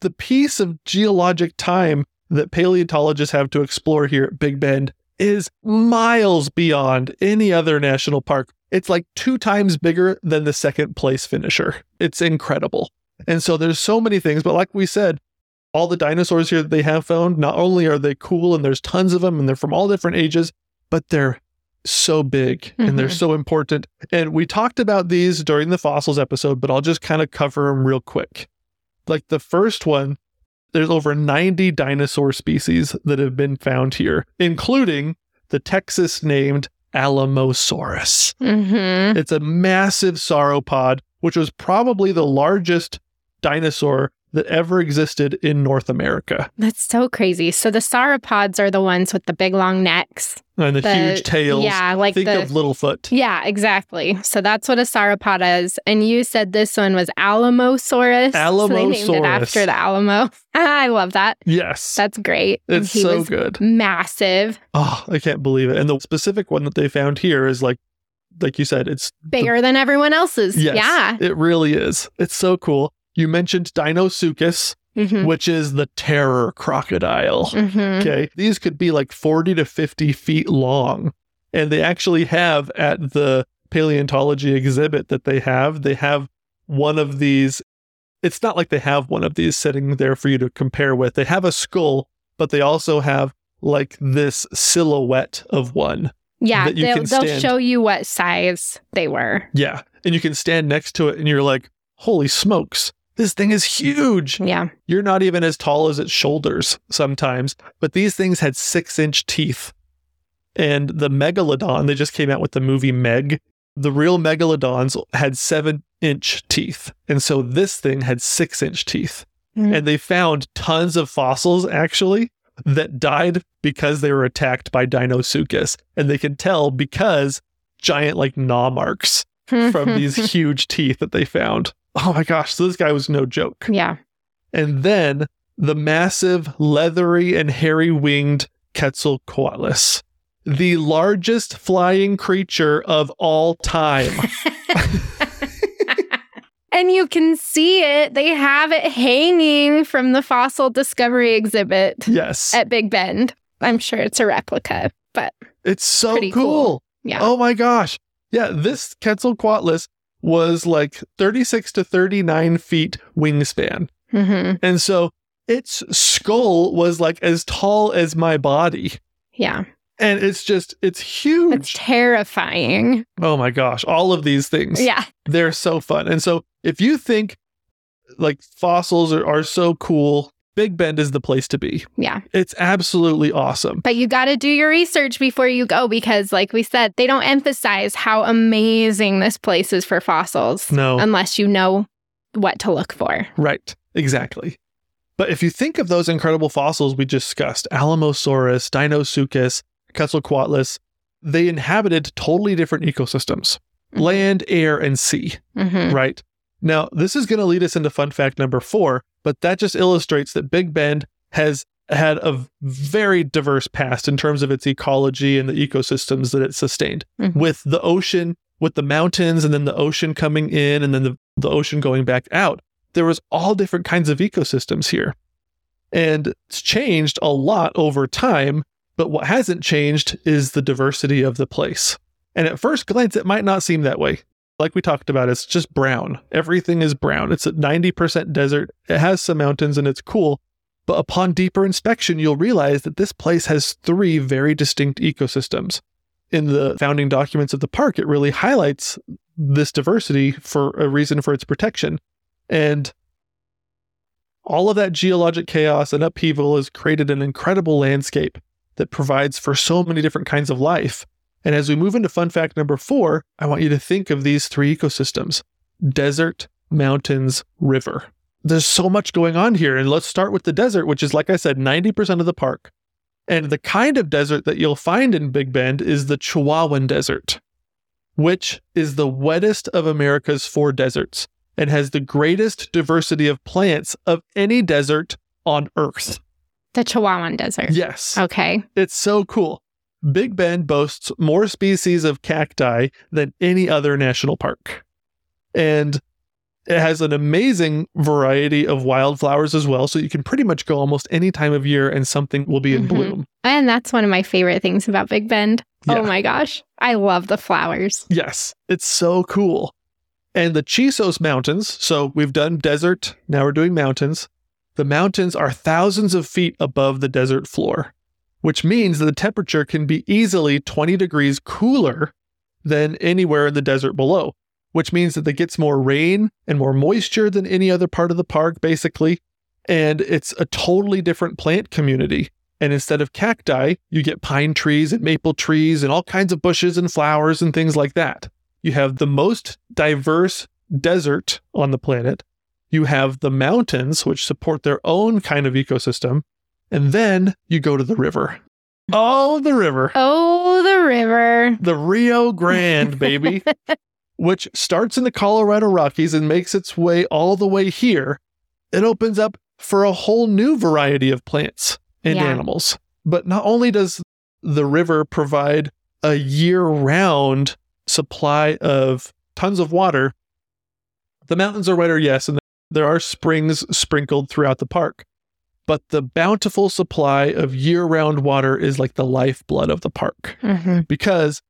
The piece of geologic time that paleontologists have to explore here at Big Bend is miles beyond any other national park. It's like two times bigger than the second place finisher. It's incredible. And so there's so many things, but like we said, all the dinosaurs here that they have found, not only are they cool and there's tons of them and they're from all different ages, but they're so big and they're Mhm. so important. And we talked about these during the fossils episode, but I'll just kind of cover them real quick. Like the first one, there's over 90 dinosaur species that have been found here, including the Texas named Alamosaurus. hmm It's a massive sauropod, which was probably the largest dinosaur that ever existed in North America. That's so crazy. So the sauropods are the ones with the big long necks. And the, The- huge tails. yeah, like Think the- of Littlefoot. Yeah, exactly. So that's what a sauropod is. And you said this one was Alamosaurus. So they named it after the Alamo. I love that. Yes. That's great. It's so good. massive, Oh, I can't believe it. And the specific one that they found here is like, like you said, it's bigger than everyone else's. yes, Yeah. it really is. It's so cool. You mentioned Deinosuchus, hmm which is the terror crocodile. hmm Okay. These could be like 40 to 50 feet long. And they actually have at the paleontology exhibit that they have, they have one of these. It's not like they have one of these sitting there for you to compare with. They have a skull, but they also have like this silhouette of one. Yeah. They'll, they'll show you what size they were. Yeah. And you can stand next to it and you're like, holy smokes, this thing is huge. Yeah. You're not even as tall as its shoulders sometimes, but these things had six inch teeth. And the megalodon, they just came out with the movie Meg. The real megalodons had seven inch teeth. And so this thing had six inch teeth. Mm. And they found tons of fossils actually that died because they were attacked by Deinosuchus. And they can tell because giant like gnaw marks from these huge teeth that they found. Oh my gosh, so this guy was no joke. yeah. And then the massive, leathery, and hairy winged Quetzalcoatlus, the largest flying creature of all time. and you can see it. They have it hanging from the fossil discovery exhibit yes. at Big Bend. I'm sure it's a replica, but It's so cool. cool. yeah. Oh my gosh. Yeah, this Quetzalcoatlus was like 36 to 39 feet wingspan. hmm And so its skull was like as tall as my body. Yeah. And it's just, it's huge. It's terrifying. oh my gosh. All of these things. Yeah. They're so fun. And so if you think like fossils are, are so cool, Big Bend is the place to be. Yeah. It's absolutely awesome. But you got to do your research before you go because, like we said, they don't emphasize how amazing this place is for fossils No. unless you know what to look for. Right. Exactly. But if you think of those incredible fossils we discussed, Alamosaurus, Deinosuchus, Quetzalcoatlus, they inhabited totally different ecosystems Mhm. land, air, and sea. hmm Right. Now, this is going to lead us into fun fact number four, but that just illustrates that Big Bend has had a very diverse past in terms of its ecology and the ecosystems that it sustained. Mhm. With the ocean, with the mountains, and then the ocean coming in, and then the, the ocean going back out, there was all different kinds of ecosystems here. And it's changed a lot over time, but what hasn't changed is the diversity of the place. And at first glance, it might not seem that way like we talked about, it's just brown. Everything is brown. It's a 90% desert. It has some mountains and it's cool. But upon deeper inspection, you'll realize that this place has three very distinct ecosystems. In the founding documents of the park, it really highlights this diversity for a reason for its protection. And all of that geologic chaos and upheaval has created an incredible landscape that provides for so many different kinds of life. And as we move into fun fact number four, I want you to think of these three ecosystems desert, mountains, river. There's so much going on here. And let's start with the desert, which is, like I said, 90% of the park. And the kind of desert that you'll find in Big Bend is the Chihuahuan Desert, which is the wettest of America's four deserts and has the greatest diversity of plants of any desert on Earth. The Chihuahuan Desert. Yes. Okay. It's so cool. Big Bend boasts more species of cacti than any other national park. And it has an amazing variety of wildflowers as well. So you can pretty much go almost any time of year and something will be in Mhm. bloom. And that's one of my favorite things about Big Bend. Yeah. Oh my gosh. I love the flowers. Yes, it's so cool. And the Chisos Mountains, so we've done desert, now we're doing mountains. The mountains are thousands of feet above the desert floor, which means that the temperature can be easily 20 degrees cooler than anywhere in the desert below, which means that it gets more rain and more moisture than any other part of the park, basically. And it's a totally different plant community. And instead of cacti, you get pine trees and maple trees and all kinds of bushes and flowers and things like that. You have the most diverse desert on the planet. you have the mountains, which support their own kind of ecosystem. And then you go to the river. Oh, the river. Oh, the river. The Rio Grande, baby, which starts in the Colorado Rockies and makes its way all the way here. It opens up for a whole new variety of plants and Yeah. animals. But not only does the river provide a year round supply of tons of water, the mountains are wetter, yes, and there are springs sprinkled throughout the park. But the bountiful supply of year round water is like the lifeblood of the park hmm because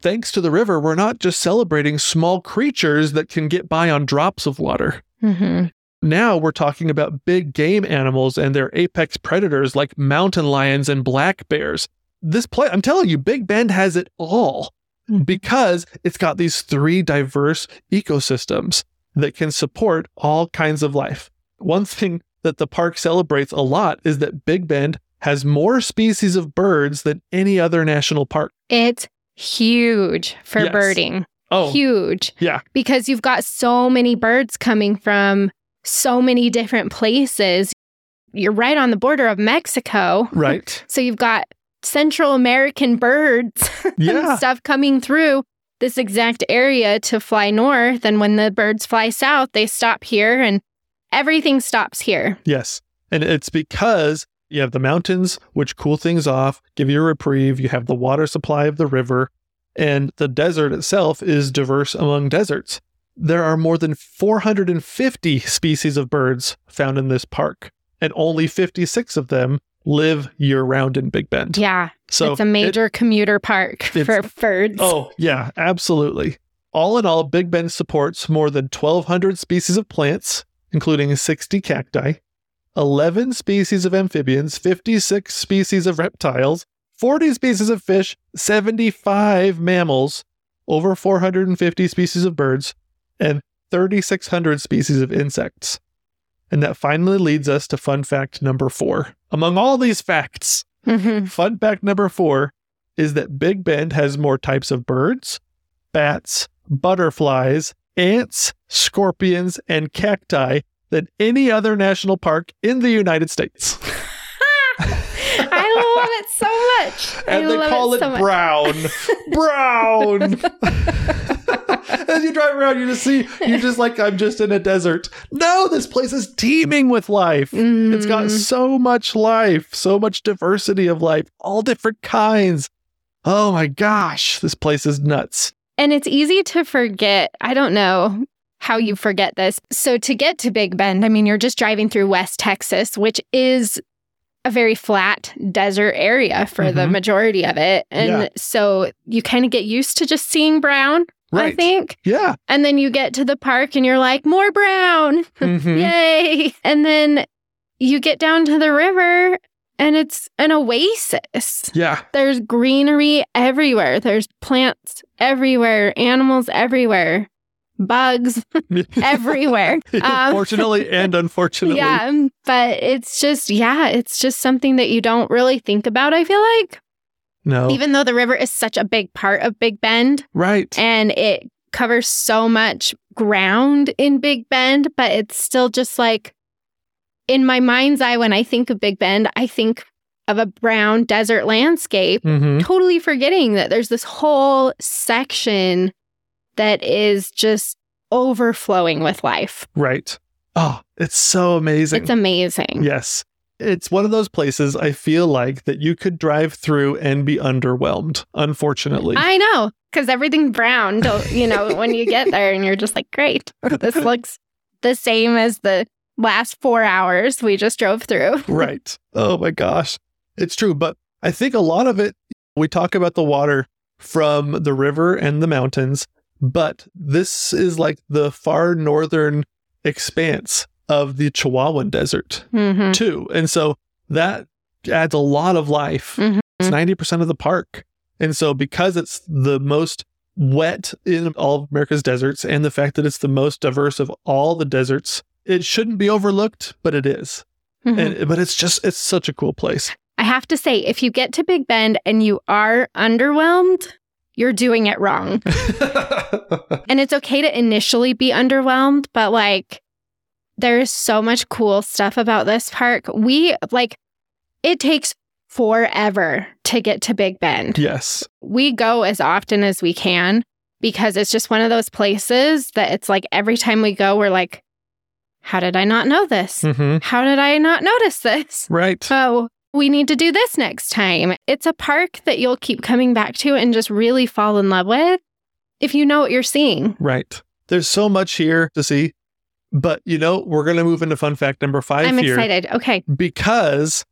thanks to the river, we're not just celebrating small creatures that can get by on drops of water. hmm Now we're talking about big game animals and their apex predators like mountain lions and black bears. This place, I'm telling you, Big Bend has it all Mhm. because it's got these three diverse ecosystems that can support all kinds of life. One thing that the park celebrates a lot is that Big Bend has more species of birds than any other national park. It's huge for Yes. birding. Oh, Huge. yeah. Because you've got so many birds coming from so many different places. You're right on the border of Mexico. Right. So you've got Central American birds Yeah. and stuff coming through this exact area to fly north. And when the birds fly south, they stop here and everything stops here. Yes. And it's because you have the mountains, which cool things off, give you a reprieve. You have the water supply of the river, and the desert itself is diverse among deserts. There are more than 450 species of birds found in this park, and only 56 of them live year round in Big Bend. Yeah. so it's a it- major commuter park for birds. Oh, yeah, absolutely. All in all, Big Bend supports more than 1,200 species of plants, including 60 cacti, 11 species of amphibians, 56 species of reptiles, 40 species of fish, 75 mammals, over 450 species of birds, and 3,600 species of insects. And that finally leads us to fun fact number four. Among all these facts, Mhm. Fun fact number four is that Big Bend has more types of birds, bats, butterflies, ants, scorpions, and cacti than any other national park in the United States. I love it so much. And I they love call it, so much. brown. brown. As you drive around, you just see, you're just like, I'm just in a desert. No, this place is teeming with life. It's got Mm. so much life, so much diversity of life, all different kinds. Oh my gosh, this place is nuts. And it's easy to forget. I don't know how you forget this. So, to get to Big Bend, I mean, you're just driving through West Texas, which is a very flat desert area for the Mhm. majority of it. And Yeah. so you kind of get used to just seeing brown, right. I think. Yeah. And then you get to the park and you're like, more brown. Mhm. Yay. And then you get down to the river and it's an oasis. Yeah. There's greenery everywhere. There's plants everywhere, animals everywhere, bugs everywhere. Um, Fortunately and unfortunately. yeah, but it's just, yeah, it's just something that you don't really think about, I feel like. No. Even though the river is such a big part of Big Bend right. and it covers so much ground in Big Bend, but it's still just like in my mind's eye, when I think of Big Bend, I think of a brown desert landscape hmm totally forgetting that there's this whole section that is just overflowing with life. Right. Oh, it's so amazing. It's amazing. Yes. It's one of those places I feel like that you could drive through and be underwhelmed, unfortunately. I know, because everything's brown, don't, you know, when you get there and you're just like, great, this looks the same as the last four hours we just drove through. right. Oh my gosh. It's true. But I think a lot of it, we talk about the water from the river and the mountains, but this is like the far northern expanse of the Chihuahuan Desert, hmm too. And so that adds a lot of life. Mhm. It's 90% of the park. And so because it's the most wet in all of America's deserts and the fact that it's the most diverse of all the deserts, it shouldn't be overlooked, but it is. Mhm. And, but it's just, it's such a cool place. I have to say, if you get to Big Bend and you are underwhelmed, you're doing it wrong. And it's okay to initially be underwhelmed, but like There's so much cool stuff about this park. We like it takes forever to get to Big Bend. Yes. We go as often as we can because it's just one of those places that it's like every time we go, we're like, how did I not know this? hmm How did I not notice this? Right. Oh, we need to do this next time. It's a park that you'll keep coming back to and just really fall in love with if you know what you're seeing. Right. There's so much here to see. But, you know, we're going to move into fun fact number 5 I'm here excited. Okay. because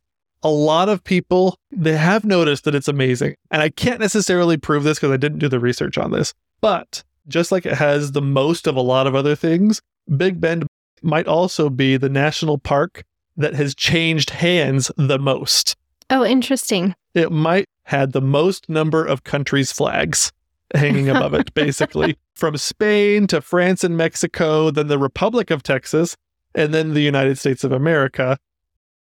a lot of people they have noticed that it's amazing. And I can't necessarily prove this because I didn't do the research on this. But just like it has the most of a lot of other things, Big Bend might also be the national park that has changed hands the most. Oh, interesting. It might had the most number of countries' flags hanging above it, basically. From Spain to France and Mexico, then the Republic of Texas, and then the United States of America,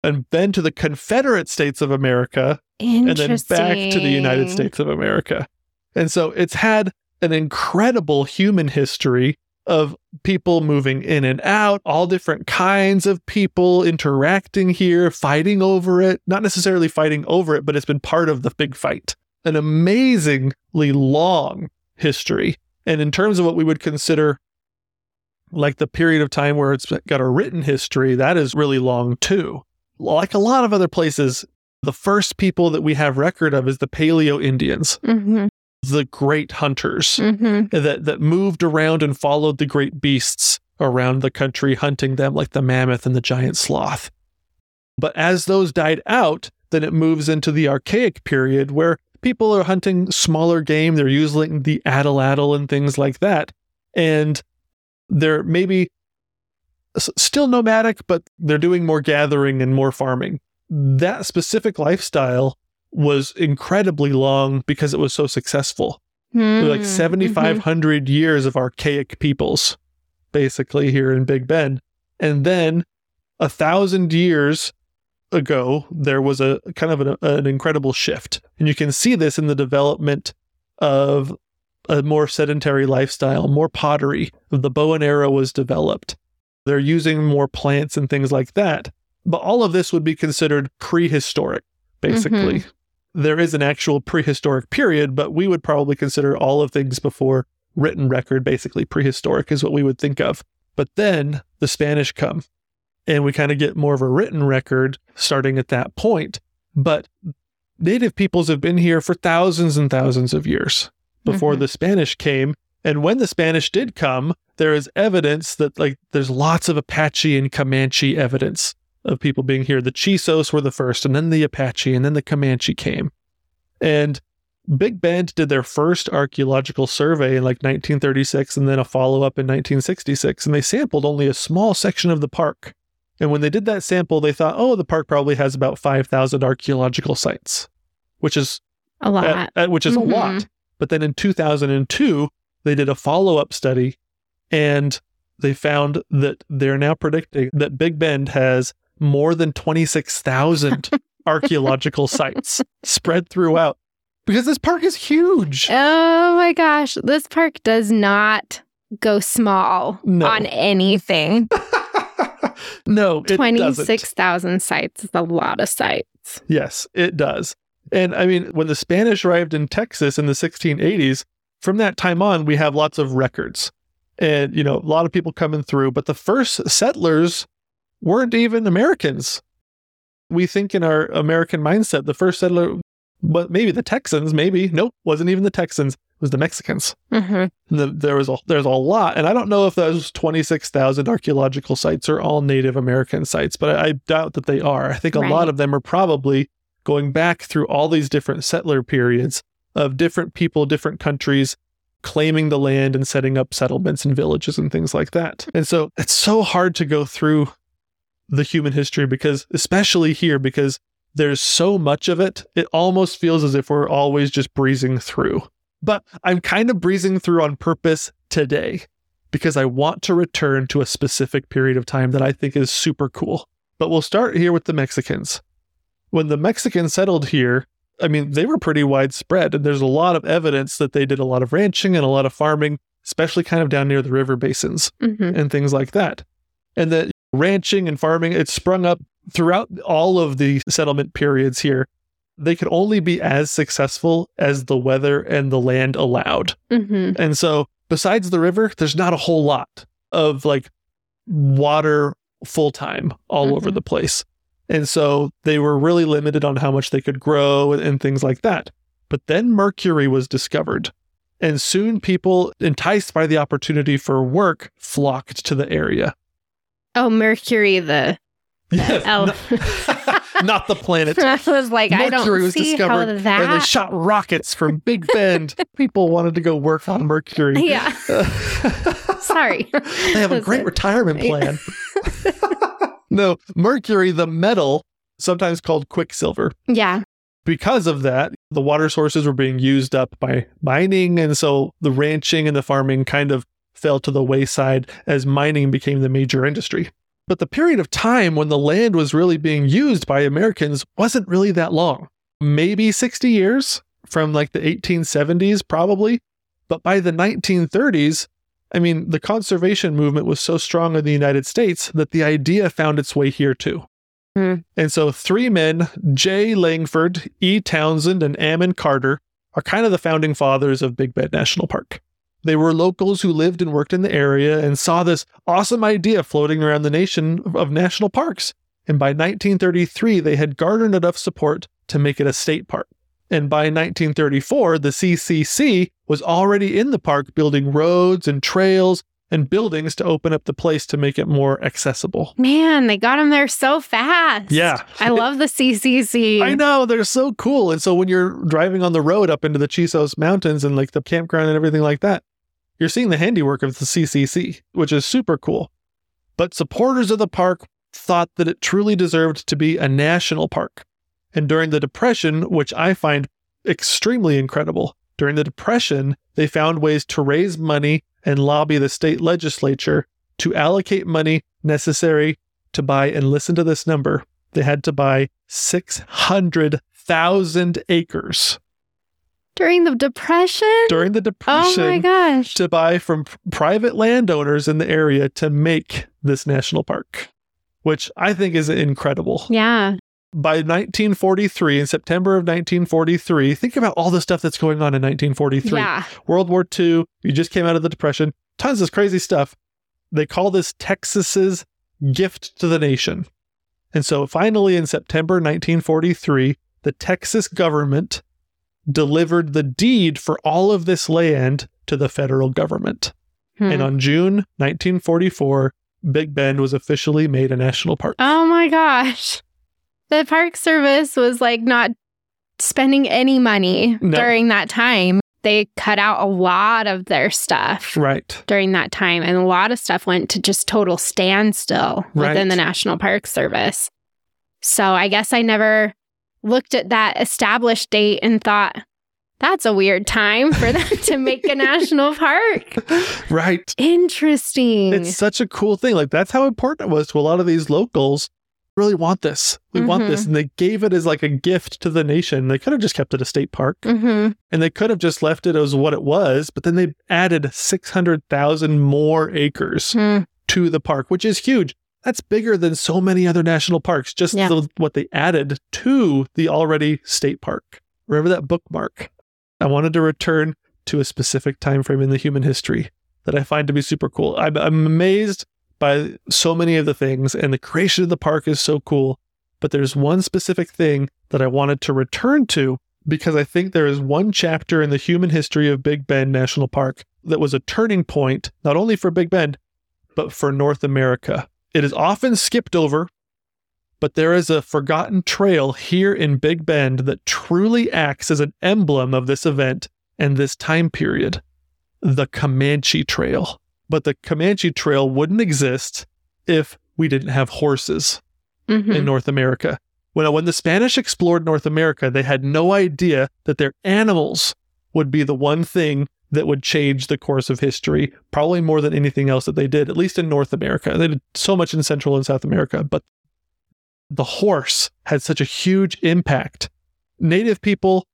and then to the Confederate States of America, and then back to the United States of America. And so it's had an incredible human history of people moving in and out, all different kinds of people interacting here, fighting over it, not necessarily fighting over it, but it's been part of the big fight. An amazingly long history. And in terms of what we would consider like the period of time where it's got a written history, that is really long too. Like a lot of other places, the first people that we have record of is the Paleo Indians, Mm-hmm. The great hunters Mm-hmm. that that moved around and followed the great beasts around the country, hunting them like the mammoth and the giant sloth. But as those died out, then it moves into the archaic period where people are hunting smaller game. They're using the atlatl and things like that, and they're maybe still nomadic, but they're doing more gathering and more farming. That specific lifestyle was incredibly long because it was so successful Mm-hmm. like 7,500 years of archaic peoples, basically, here in Big Bend. And then a thousand years ago, there was a kind of an, an incredible shift. And you can see this in the development of a more sedentary lifestyle, more pottery. The bow and arrow was developed. They're using more plants and things like that. But all of this would be considered prehistoric, basically there is an actual prehistoric period, but we would probably consider all of things before written record basically prehistoric is what we would think of. But then the Spanish come and we kind of get more of a written record starting at that point. But native peoples have been here for thousands and thousands of years before Mhm. the Spanish came. And when the Spanish did come, there is evidence that like there's lots of Apache and Comanche evidence of people being here. The Chisos were the first, and then the Apache, and then the Comanche came. And Big Bend did their first archaeological survey in like 1936 and then a follow up in 1966. And they sampled only a small section of the park. And when they did that sample, they thought, oh, the park probably has about 5,000 archaeological sites, which is A lot. at- at- which is Mhm. a lot. But then in 2002, they did a follow up study and they found that they're now predicting that Big Bend has more than 26,000 archaeological sites spread throughout because this park is huge. Oh my gosh. This park does not go small No. on anything. no, it 26,000 sites is a lot of sites. Yes, it does. And I mean, when the Spanish arrived in Texas in the 1680s, from that time on, we have lots of records and, you know, a lot of people coming through. But the first settlers weren't even Americans. We think in our American mindset, the first settler, but maybe the Texans, maybe. Nope, wasn't even the Texans. It was the Mexicans. Mm-hmm. The, there was a there's a lot, and I don't know if those twenty six thousand archaeological sites are all Native American sites, but I, I doubt that they are. I think a Right. lot of them are probably going back through all these different settler periods of different people, different countries claiming the land and setting up settlements and villages and things like that. And so it's so hard to go through the human history because, especially here, because there's so much of it, it almost feels as if we're always just breezing through. But I'm kind of breezing through on purpose today because I want to return to a specific period of time that I think is super cool. But we'll start here with the Mexicans. When the Mexicans settled here, I mean, they were pretty widespread, and there's a lot of evidence that they did a lot of ranching and a lot of farming, especially kind of down near the river basins Mm-hmm. and things like that. And that ranching and farming, it sprung up throughout all of the settlement periods here. They could only be as successful as the weather and the land allowed. hmm And so, besides the river, there's not a whole lot of like water full time all over Mhm. the place. And so, they were really limited on how much they could grow and, and things like that. But then mercury was discovered. And soon, people enticed by the opportunity for work flocked to the area. Oh, Mercury, the Yes, not, not the planet. I was like, I don't Mercury was see discovered, how and they shot rockets from Big Bend. People wanted to go work on Mercury. yeah, sorry. they have a great retirement plan. no, Mercury, the metal, sometimes called quicksilver. Yeah. Because of that, the water sources were being used up by mining. And so the ranching and the farming kind of fell to the wayside as mining became the major industry. But the period of time when the land was really being used by Americans wasn't really that long. Maybe 60 years from like the 1870s, probably. But by the 1930s, I mean, the conservation movement was so strong in the United States that the idea found its way here too. Hmm. And so, three men, J. Langford, E. Townsend, and Amon Carter, are kind of the founding fathers of Big Bend National Park. They were locals who lived and worked in the area and saw this awesome idea floating around the nation of- national parks. And by 1933, they had garnered enough support to make it a state park. And by 1934, the CCC was already in the park building roads and trails and buildings to open up the place to make it more accessible. Man, they got them there so fast. Yeah. I love the CCC. I know they're so cool. And so when you're driving on the road up into the Chisos Mountains and like the campground and everything like that, you're seeing the handiwork of the CCC, which is super cool. But supporters of the park thought that it truly deserved to be a national park. And during the Depression, which I find extremely incredible, during the Depression, they found ways to raise money and lobby the state legislature to allocate money necessary to buy, and listen to this number, they had to buy 600,000 acres During the Depression? during the depression oh my gosh. to buy from private landowners in the area to make this national park, which I think is incredible. Yeah. By 1943, in September of 1943, think about all the stuff that's going on in 1943. Yeah. World War II, you just came out of the Depression, tons of crazy stuff. They call this Texas's gift to the nation. And so finally, in September 1943, the Texas government delivered the deed for all of this land to the federal government. Hmm. And on June 1944, Big Bend was officially made a national park. Oh my gosh. The Park Service was like not spending any money No. during that time. They cut out a lot of their stuff Right. during that time, and a lot of stuff went to just total standstill Right. within the National Park Service. So I guess I never looked at that established date and thought, that's a weird time for them to make a national park. Right. Interesting. It's such a cool thing. Like that's how important it was to a lot of these locals. Really want this. We want this. And they gave it as like a gift to the nation. They could have just kept it a state park hmm and they could have just left it as what it was, but then they added 600,000 more acres Hmm. to the park, which is huge. That's bigger than so many other national parks, just Yeah. the, what they added to the already state park. Remember that bookmark? I wanted to return to a specific time frame in the human history that I find to be super cool. I'm, I'm amazed by so many of the things, and the creation of the park is so cool. But there's one specific thing that I wanted to return to because I think there is one chapter in the human history of Big Bend National Park that was a turning point, not only for Big Bend, but for North America. It is often skipped over, but there is a forgotten trail here in Big Bend that truly acts as an emblem of this event and this time period the Comanche Trail. But the Comanche Trail wouldn't exist if we didn't have horses Mhm. in North America. When, when the Spanish explored North America, they had no idea that their animals would be the one thing that would change the course of history, probably more than anything else that they did, at least in North America. They did so much in Central and South America, but the horse had such a huge impact. Native people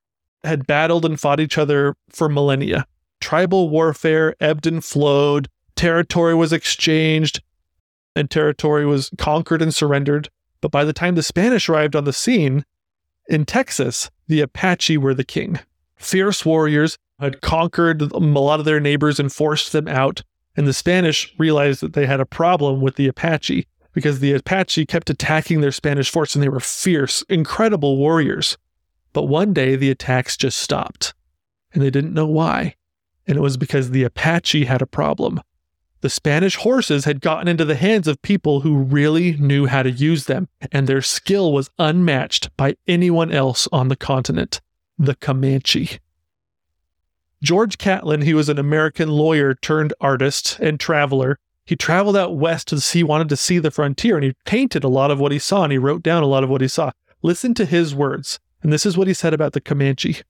had battled and fought each other for millennia. Tribal warfare ebbed and flowed, territory was exchanged. and territory was conquered and surrendered. But by the time the Spanish arrived on the scene in Texas, the Apache were the king. Fierce warriors had conquered a lot of their neighbors and forced them out. And the Spanish realized that they had a problem with the Apache because the Apache kept attacking their Spanish force and they were fierce, incredible warriors. But one day the attacks just stopped and they didn't know why. And it was because the Apache had a problem. The Spanish horses had gotten into the hands of people who really knew how to use them, and their skill was unmatched by anyone else on the continent the Comanche. George Catlin, he was an American lawyer turned artist and traveler. He traveled out west to see, wanted to see the frontier, and he painted a lot of what he saw and he wrote down a lot of what he saw. Listen to his words, and this is what he said about the Comanche.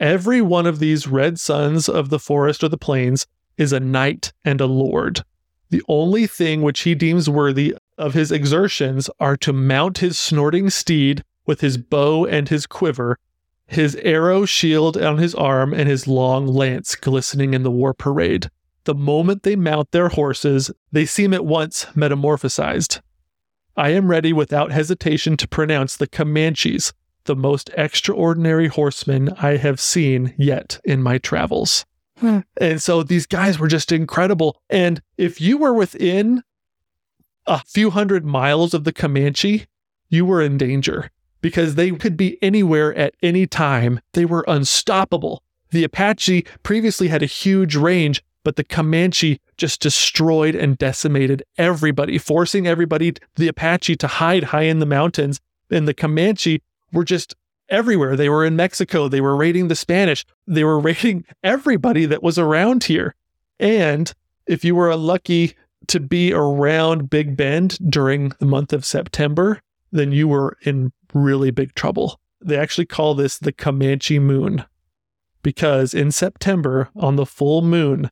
Every one of these red sons of the forest or the plains is a knight and a lord. The only thing which he deems worthy of his exertions are to mount his snorting steed with his bow and his quiver, his arrow shield on his arm, and his long lance glistening in the war parade. The moment they mount their horses, they seem at once metamorphosized. I am ready without hesitation to pronounce the Comanches the most extraordinary horsemen I have seen yet in my travels. Hmm. And so these guys were just incredible. And if you were within a few hundred miles of the Comanche, you were in danger because they could be anywhere at any time. They were unstoppable. The Apache previously had a huge range, but the Comanche just destroyed and decimated everybody, forcing everybody, the Apache, to hide high in the mountains. And the Comanche were just everywhere. They were in Mexico. They were raiding the Spanish. They were raiding everybody that was around here. And if you were unlucky to be around Big Bend during the month of September, then you were in really big trouble. They actually call this the Comanche moon because in September, on the full moon,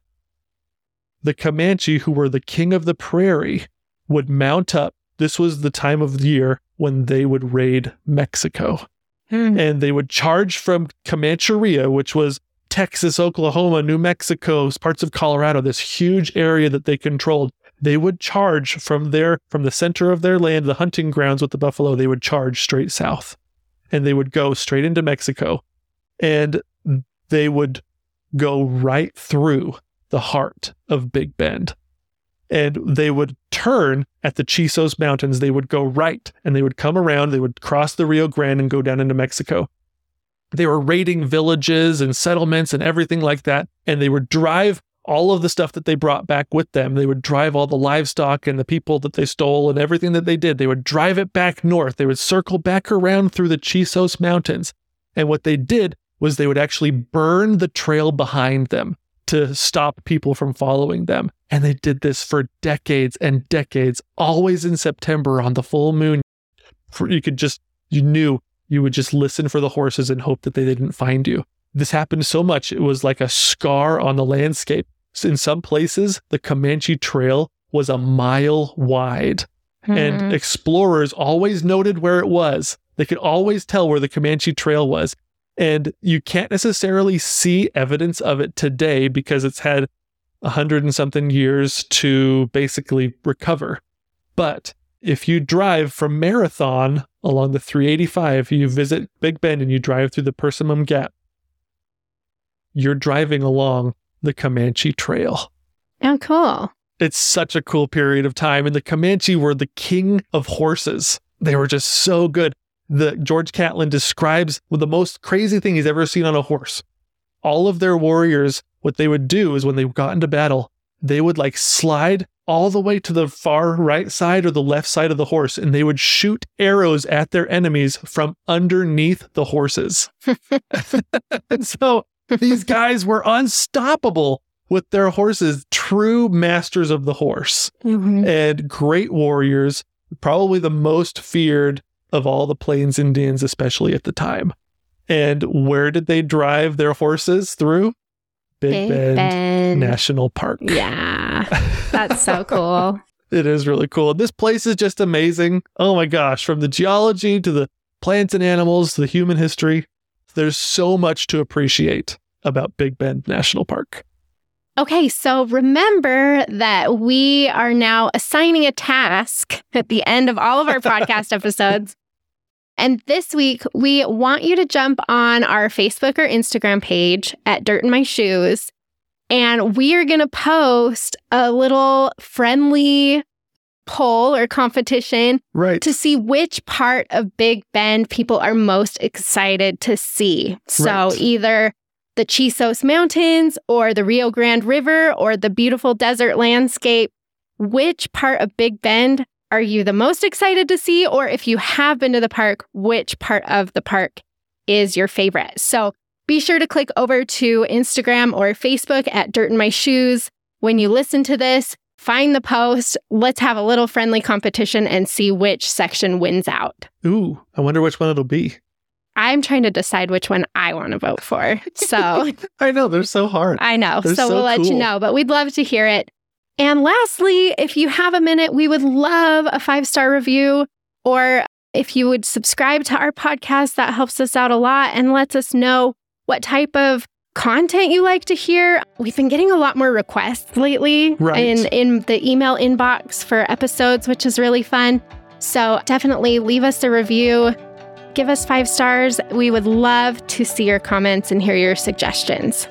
the Comanche, who were the king of the prairie, would mount up. This was the time of the year when they would raid Mexico. Hmm. And they would charge from Comancheria, which was Texas, Oklahoma, New Mexico, parts of Colorado, this huge area that they controlled. They would charge from there, from the center of their land, the hunting grounds with the buffalo, they would charge straight south. And they would go straight into Mexico. And they would go right through the heart of Big Bend and they would turn at the Chisos Mountains. They would go right and they would come around, they would cross the Rio Grande and go down into Mexico. They were raiding villages and settlements and everything like that. And they would drive all of the stuff that they brought back with them. They would drive all the livestock and the people that they stole and everything that they did. They would drive it back north. They would circle back around through the Chisos Mountains. And what they did was they would actually burn the trail behind them to stop people from following them. And they did this for decades and decades, always in September on the full moon. You could just, you knew you would just listen for the horses and hope that they didn't find you. This happened so much, it was like a scar on the landscape. In some places, the Comanche Trail was a mile wide. Mm-hmm. And explorers always noted where it was. They could always tell where the Comanche Trail was. And you can't necessarily see evidence of it today because it's had a hundred and something years to basically recover. But if you drive from Marathon along the 385, you visit Big Bend and you drive through the Persimmon Gap, you're driving along the Comanche Trail. Oh, cool. It's such a cool period of time. And the Comanche were the king of horses. They were just so good the George Catlin describes the most crazy thing he's ever seen on a horse. All of their warriors, what they would do is when they got into battle, they would like slide all the way to the far right side or the left side of the horse, and they would shoot arrows at their enemies from underneath the horses. and so these guys were unstoppable with their horses, true masters of the horse mm-hmm. and great warriors, probably the most feared of all the Plains Indians, especially at the time. And where did they drive their horses through? Big, Big Bend, Bend National Park. Yeah. That's so cool. it is really cool. This place is just amazing. Oh my gosh, from the geology to the plants and animals to the human history, there's so much to appreciate about Big Bend National Park. Okay, so remember that we are now assigning a task at the end of all of our podcast episodes. And this week, we want you to jump on our Facebook or Instagram page at Dirt in My Shoes. And we are going to post a little friendly poll or competition Right. to see which part of Big Bend people are most excited to see. So Right. either the Chisos Mountains or the Rio Grande River or the beautiful desert landscape. Which part of Big Bend are you the most excited to see? Or if you have been to the park, which part of the park is your favorite? So be sure to click over to Instagram or Facebook at Dirt in My Shoes. When you listen to this, find the post. Let's have a little friendly competition and see which section wins out. Ooh, I wonder which one it'll be. I'm trying to decide which one I want to vote for. So I know they're so hard. I know. So, so we'll let you know, but we'd love to hear it. And lastly, if you have a minute, we would love a five star review or if you would subscribe to our podcast, that helps us out a lot and lets us know what type of content you like to hear. We've been getting a lot more requests lately Right. in, in the email inbox for episodes, which is really fun. So definitely leave us a review. Give us five stars. We would love to see your comments and hear your suggestions.